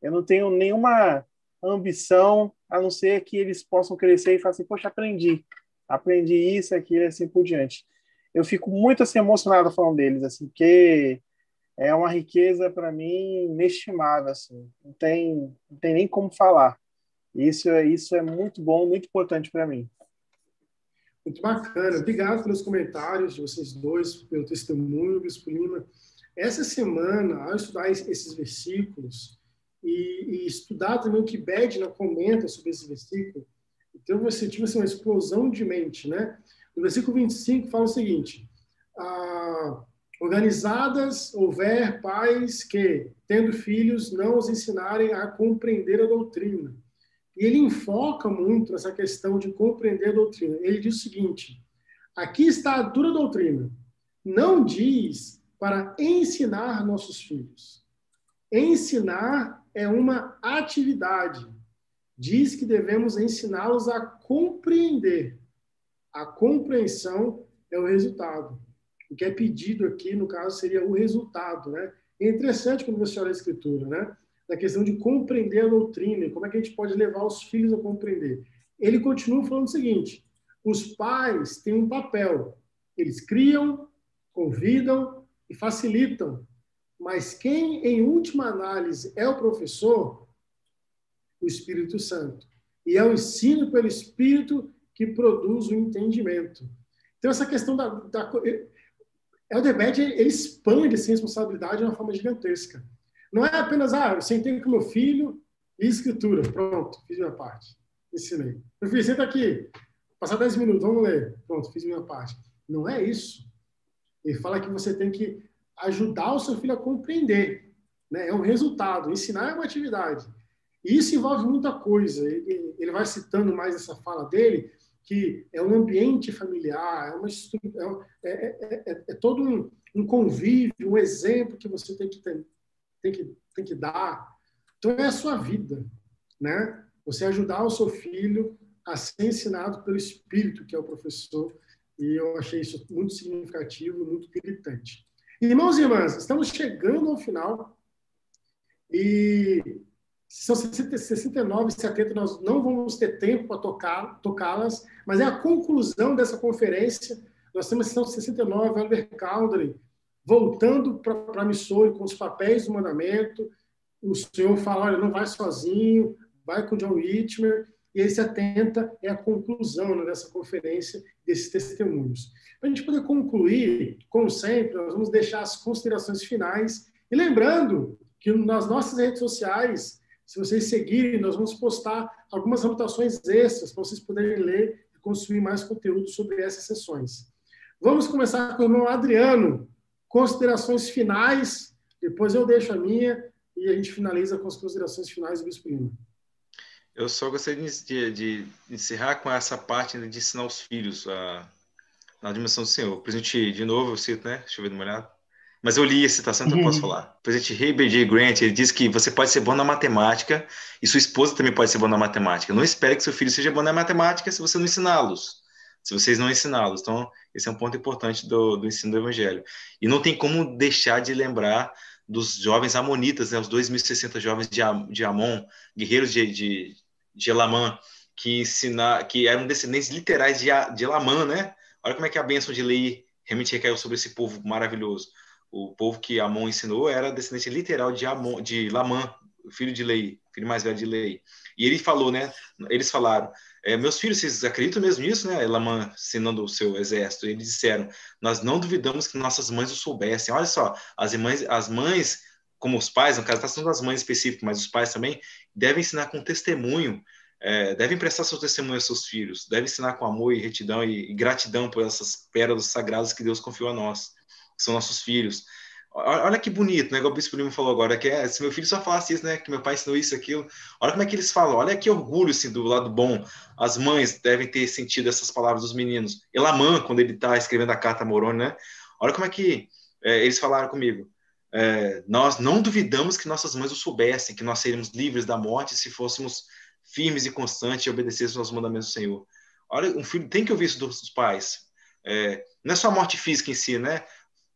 Eu não tenho nenhuma ambição a não ser que eles possam crescer e falar assim, poxa, aprendi, aprendi isso, aquilo, assim por diante. Eu fico muito assim emocionado falando deles, assim, porque é uma riqueza para mim inestimável, assim. Não tem, não tem nem como falar. Isso é isso é muito bom, muito importante para mim. Muito bacana. Obrigado pelos comentários de vocês dois, pelo testemunho, Bispo Lima. Essa semana, ao estudar esses versículos e, e estudar também o que Bedna comenta sobre esse versículo, então você tive assim, uma explosão de mente, né? No versículo 25 fala o seguinte: ah, organizadas houver pais que, tendo filhos, não os ensinarem a compreender a doutrina. E ele enfoca muito essa questão de compreender a doutrina. Ele diz o seguinte: aqui está a dura doutrina. Não diz para ensinar nossos filhos. Ensinar é uma atividade. Diz que devemos ensiná-los a compreender. A compreensão é o resultado. O que é pedido aqui, no caso, seria o resultado, né? É interessante quando você olha a escritura, né? Da questão de compreender a doutrina, como é que a gente pode levar os filhos a compreender. Ele continua falando o seguinte: os pais têm um papel. Eles criam, convidam e facilitam. Mas quem, em última análise, é o professor? O Espírito Santo. E é o ensino pelo Espírito que produz o entendimento. Então, essa questão da. da Elderbeth, ele expande essa responsabilidade de uma forma gigantesca. Não é apenas, ah, eu sentei com meu filho e escritura. Pronto, fiz minha parte. Ensinei. Meu filho, senta aqui. Passar 10 minutos, vamos ler. Pronto, fiz minha parte. Não é isso. Ele fala que você tem que ajudar o seu filho a compreender. Né? É um resultado. Ensinar é uma atividade. E isso envolve muita coisa. Ele, vai citando mais essa fala dele, que é um ambiente familiar, é, uma, é, é, é, é todo um, um, convívio, um exemplo que você tem que, ter, tem, que, tem que dar. Então, é a sua vida. Né? Você ajudar o seu filho a ser ensinado pelo Espírito, que é o professor, e eu achei isso muito significativo, muito gritante. Irmãos e irmãs, estamos chegando ao final. E são 60, 69 70, nós não vamos ter tempo para tocá-las, mas é a conclusão dessa conferência. Nós temos a sessão 69, Albert Caldery, voltando para a missão com os papéis do mandamento. O Senhor fala: olha, não vai sozinho, vai com John Whitmer. E aí 70 é a conclusão né, dessa conferência, desses testemunhos. Para a gente poder concluir, como sempre, nós vamos deixar as considerações finais. E lembrando que nas nossas redes sociais, se vocês seguirem, nós vamos postar algumas anotações extras para vocês poderem ler e construir mais conteúdo sobre essas sessões. Vamos começar com o irmão Adriano. Considerações finais, depois eu deixo a minha e a gente finaliza com as considerações finais do Bispo Lima. Eu só gostaria de, de, encerrar com essa parte de ensinar os filhos a, na dimensão do Senhor. Presidente, de novo, eu cito, né? Deixa eu ver de uma olhada. Mas eu li a citação, então eu posso uhum. falar. O presidente Heber J. Grant, ele diz que você pode ser bom na matemática e sua esposa também pode ser boa na matemática. Não espere que seu filho seja bom na matemática se você não ensiná-los. Se vocês não ensiná-los. Então, esse é um ponto importante do, do ensino do evangelho. E não tem como deixar de lembrar dos jovens amonitas, né, os 2.060 jovens de, de Amon, guerreiros de, de, de Elamã, que, ensina, que eram descendentes literais de, de Elamã, né? Olha como é que a bênção de lei realmente recaiu sobre esse povo maravilhoso. O povo que Amon ensinou era descendente literal de, Amon, de Lamã, filho de Lei, filho mais velho de Lei. E ele falou, né? Eles falaram: é, meus filhos, vocês acreditam mesmo nisso, né? Lamã ensinando o seu exército. Eles disseram: nós não duvidamos que nossas mães o soubessem. Olha só, as mães, as mães como os pais, no caso, está sendo das mães específicas, mas os pais também devem ensinar com testemunho, é, devem prestar seu testemunho aos seus filhos, devem ensinar com amor e retidão e, e gratidão por essas pérolas sagradas que Deus confiou a nós, que são nossos filhos. Olha que bonito, né? Igual o Bispo Lima falou agora, que é, se meu filho só falasse isso, né? Que meu pai ensinou isso, aquilo. Olha como é que eles falam, olha que orgulho, assim, do lado bom. As mães devem ter sentido essas palavras dos meninos. Elamã, quando ele está escrevendo a carta a Moroni, né? Olha como é que é, eles falaram comigo é, nós não duvidamos que nossas mães o soubessem, que nós seríamos livres da morte se fôssemos firmes e constantes e obedecêssemos aos mandamentos do Senhor. Olha, um filho tem que ouvir isso dos pais. É, não é só a morte física em si, né?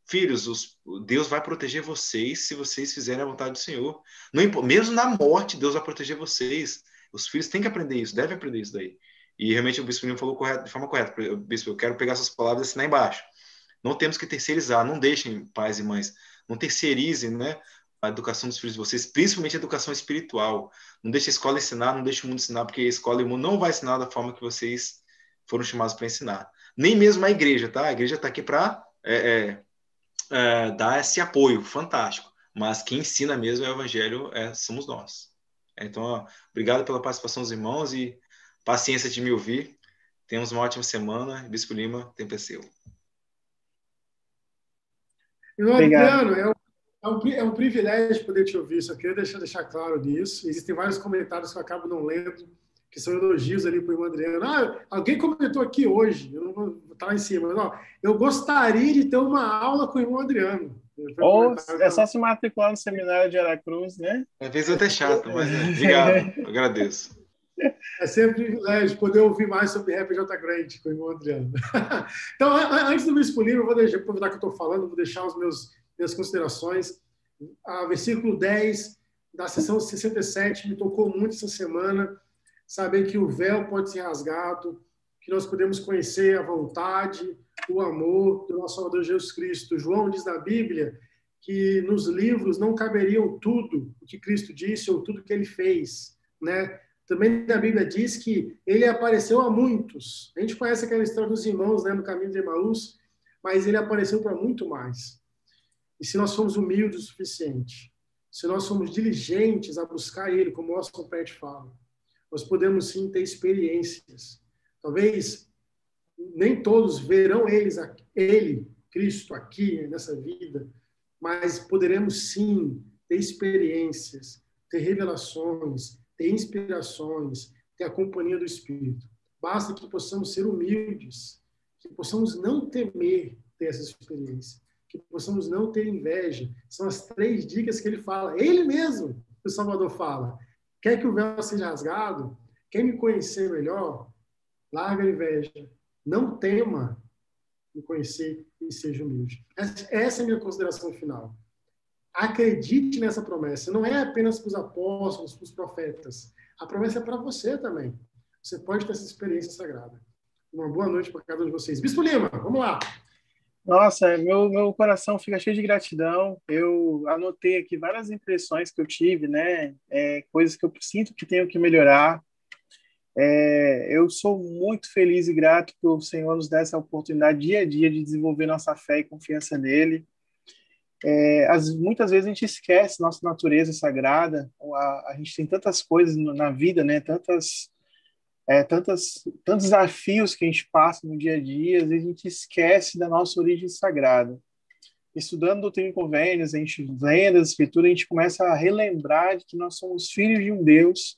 Filhos, os, Deus vai proteger vocês se vocês fizerem a vontade do Senhor. Não, mesmo na morte, Deus vai proteger vocês. Os filhos têm que aprender isso, devem aprender isso daí. E realmente o bispo falou correto, de forma correta. Bispo, eu quero pegar essas palavras e assinar embaixo. Não temos que terceirizar, não deixem pais e mães não terceirizem né, a educação dos filhos de vocês, principalmente a educação espiritual. Não deixe a escola ensinar, não deixe o mundo ensinar, porque a escola e o mundo não vai ensinar da forma que vocês foram chamados para ensinar. Nem mesmo a igreja, tá? A igreja está aqui para é, é, é, dar esse apoio, fantástico. Mas quem ensina mesmo é o evangelho é, somos nós. Então, ó, obrigado pela participação dos irmãos e paciência de me ouvir. Tenhamos uma ótima semana. Bispo Lima, tempo é seu. Adriano, é um, é, um, é um privilégio poder te ouvir. Só queria deixar, deixar claro nisso. Existem vários comentários que eu acabo não lendo, que são elogios ali para o irmão Adriano. Ah, alguém comentou aqui hoje, eu não vou estar lá em cima, não. Eu gostaria de ter uma aula com o irmão Adriano. Ou é só se matricular no seminário de Aracruz, né? Às vezes até chato, mas é. obrigado, agradeço. É sempre um privilégio poder ouvir mais sobre Rap J Grande com o irmão Adriano. então, antes do meu exponível, eu vou deixar, aproveitar que eu estou falando, vou deixar os meus minhas considerações. A versículo 10 da sessão 67 me tocou muito essa semana. Saber que o véu pode ser rasgado, que nós podemos conhecer a vontade, o amor do nosso Salvador Jesus Cristo. João diz na Bíblia que nos livros não caberiam tudo o que Cristo disse ou tudo que ele fez, né? Também na Bíblia diz que ele apareceu a muitos. A gente conhece aquela história dos irmãos, né, no caminho de Emaús, mas ele apareceu para muito mais. E se nós formos humildes o suficiente, se nós somos diligentes a buscar ele, como o Oscar Pet fala, nós podemos sim ter experiências. Talvez nem todos verão eles, ele, Cristo, aqui nessa vida, mas poderemos sim ter experiências, ter revelações, ter inspirações, ter a companhia do Espírito. Basta que possamos ser humildes, que possamos não temer ter essa experiência, que possamos não ter inveja. São as três dicas que ele fala. Ele mesmo, o Salvador fala. Quer que o véu seja rasgado? Quer me conhecer melhor? Larga a inveja, não tema me conhecer e seja humilde. Essa é a minha consideração final. Acredite nessa promessa. Não é apenas para os apóstolos, para os profetas. A promessa é para você também. Você pode ter essa experiência sagrada. Uma boa noite para cada um de vocês. Bispo Lima, vamos lá. Nossa, meu, meu coração fica cheio de gratidão. Eu anotei aqui várias impressões que eu tive, né? É, coisas que eu sinto que tenho que melhorar. É, eu sou muito feliz e grato por o Senhor nos dar essa oportunidade dia a dia de desenvolver nossa fé e confiança nele. É, as, muitas vezes a gente esquece nossa natureza sagrada. A, a gente tem tantas coisas na vida, né? Tantas, é, tantas, tantos desafios que a gente passa no dia a dia. Às vezes a gente esquece da nossa origem sagrada. Estudando doutrina e convênios, a gente lendo as escrituras, a gente começa a relembrar de que nós somos filhos de um Deus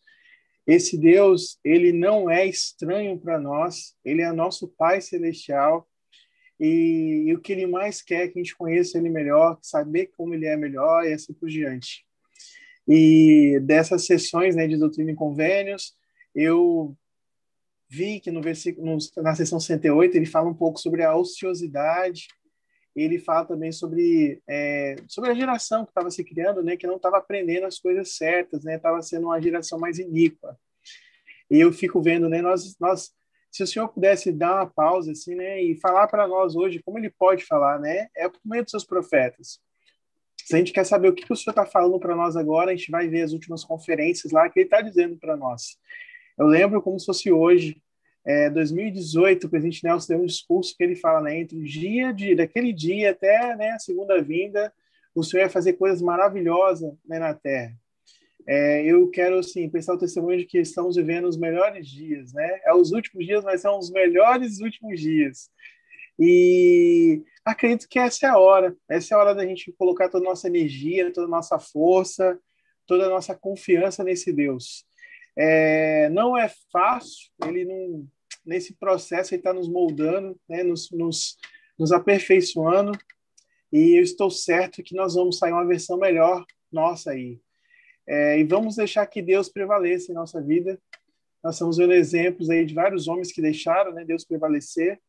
esse Deus, ele não é estranho para nós, ele é nosso Pai Celestial, e, e, o que ele mais quer é que a gente conheça ele melhor, saber como ele é melhor e assim por diante. E dessas sessões né, de doutrina e convênios, eu vi que no versículo, na sessão 68 ele fala um pouco sobre a ociosidade, ele fala também sobre é, sobre a geração que estava se criando, né, que não estava aprendendo as coisas certas, né, estava sendo uma geração mais iníqua. E eu fico vendo, né, nós nós se o senhor pudesse dar uma pausa assim, né, e falar para nós hoje como ele pode falar, né, é por meio dos seus profetas. Se a gente quer saber o que, que o senhor está falando para nós agora, a gente vai ver as últimas conferências lá que ele está dizendo para nós. Eu lembro como se fosse hoje, é, 2018, o presidente Nelson deu um discurso que ele fala, né, entre o dia de, daquele dia até né, a segunda vinda, o Senhor ia fazer coisas maravilhosas né, na Terra. É, eu quero, assim, pensar o testemunho de que estamos vivendo os melhores dias, né? É os últimos dias, mas são os melhores últimos dias. E acredito que essa é a hora. Essa é a hora da gente colocar toda a nossa energia, toda a nossa força, toda a nossa confiança nesse Deus. É, não é fácil, ele não, nesse processo ele está nos moldando, né, nos, nos, nos aperfeiçoando, e eu estou certo que nós vamos sair uma versão melhor nossa aí. É, e vamos deixar que Deus prevaleça em nossa vida. Nós estamos vendo exemplos aí de vários homens que deixaram né, Deus prevalecer,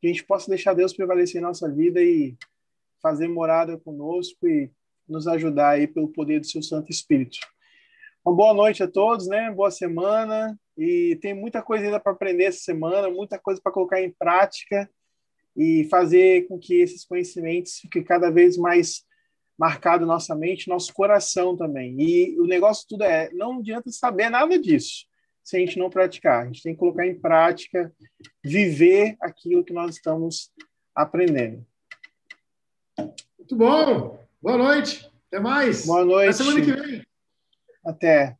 que a gente possa deixar Deus prevalecer em nossa vida e fazer morada conosco e nos ajudar aí pelo poder do seu Santo Espírito. Uma boa noite a todos, né? Boa semana. E tem muita coisa ainda para aprender essa semana, muita coisa para colocar em prática e fazer com que esses conhecimentos fiquem cada vez mais marcados na nossa mente, nosso coração também. E o negócio tudo é, não adianta saber nada disso se a gente não praticar. A gente tem que colocar em prática, viver aquilo que nós estamos aprendendo. Muito bom. Boa noite. Até mais. Boa noite. Até semana que vem. Até.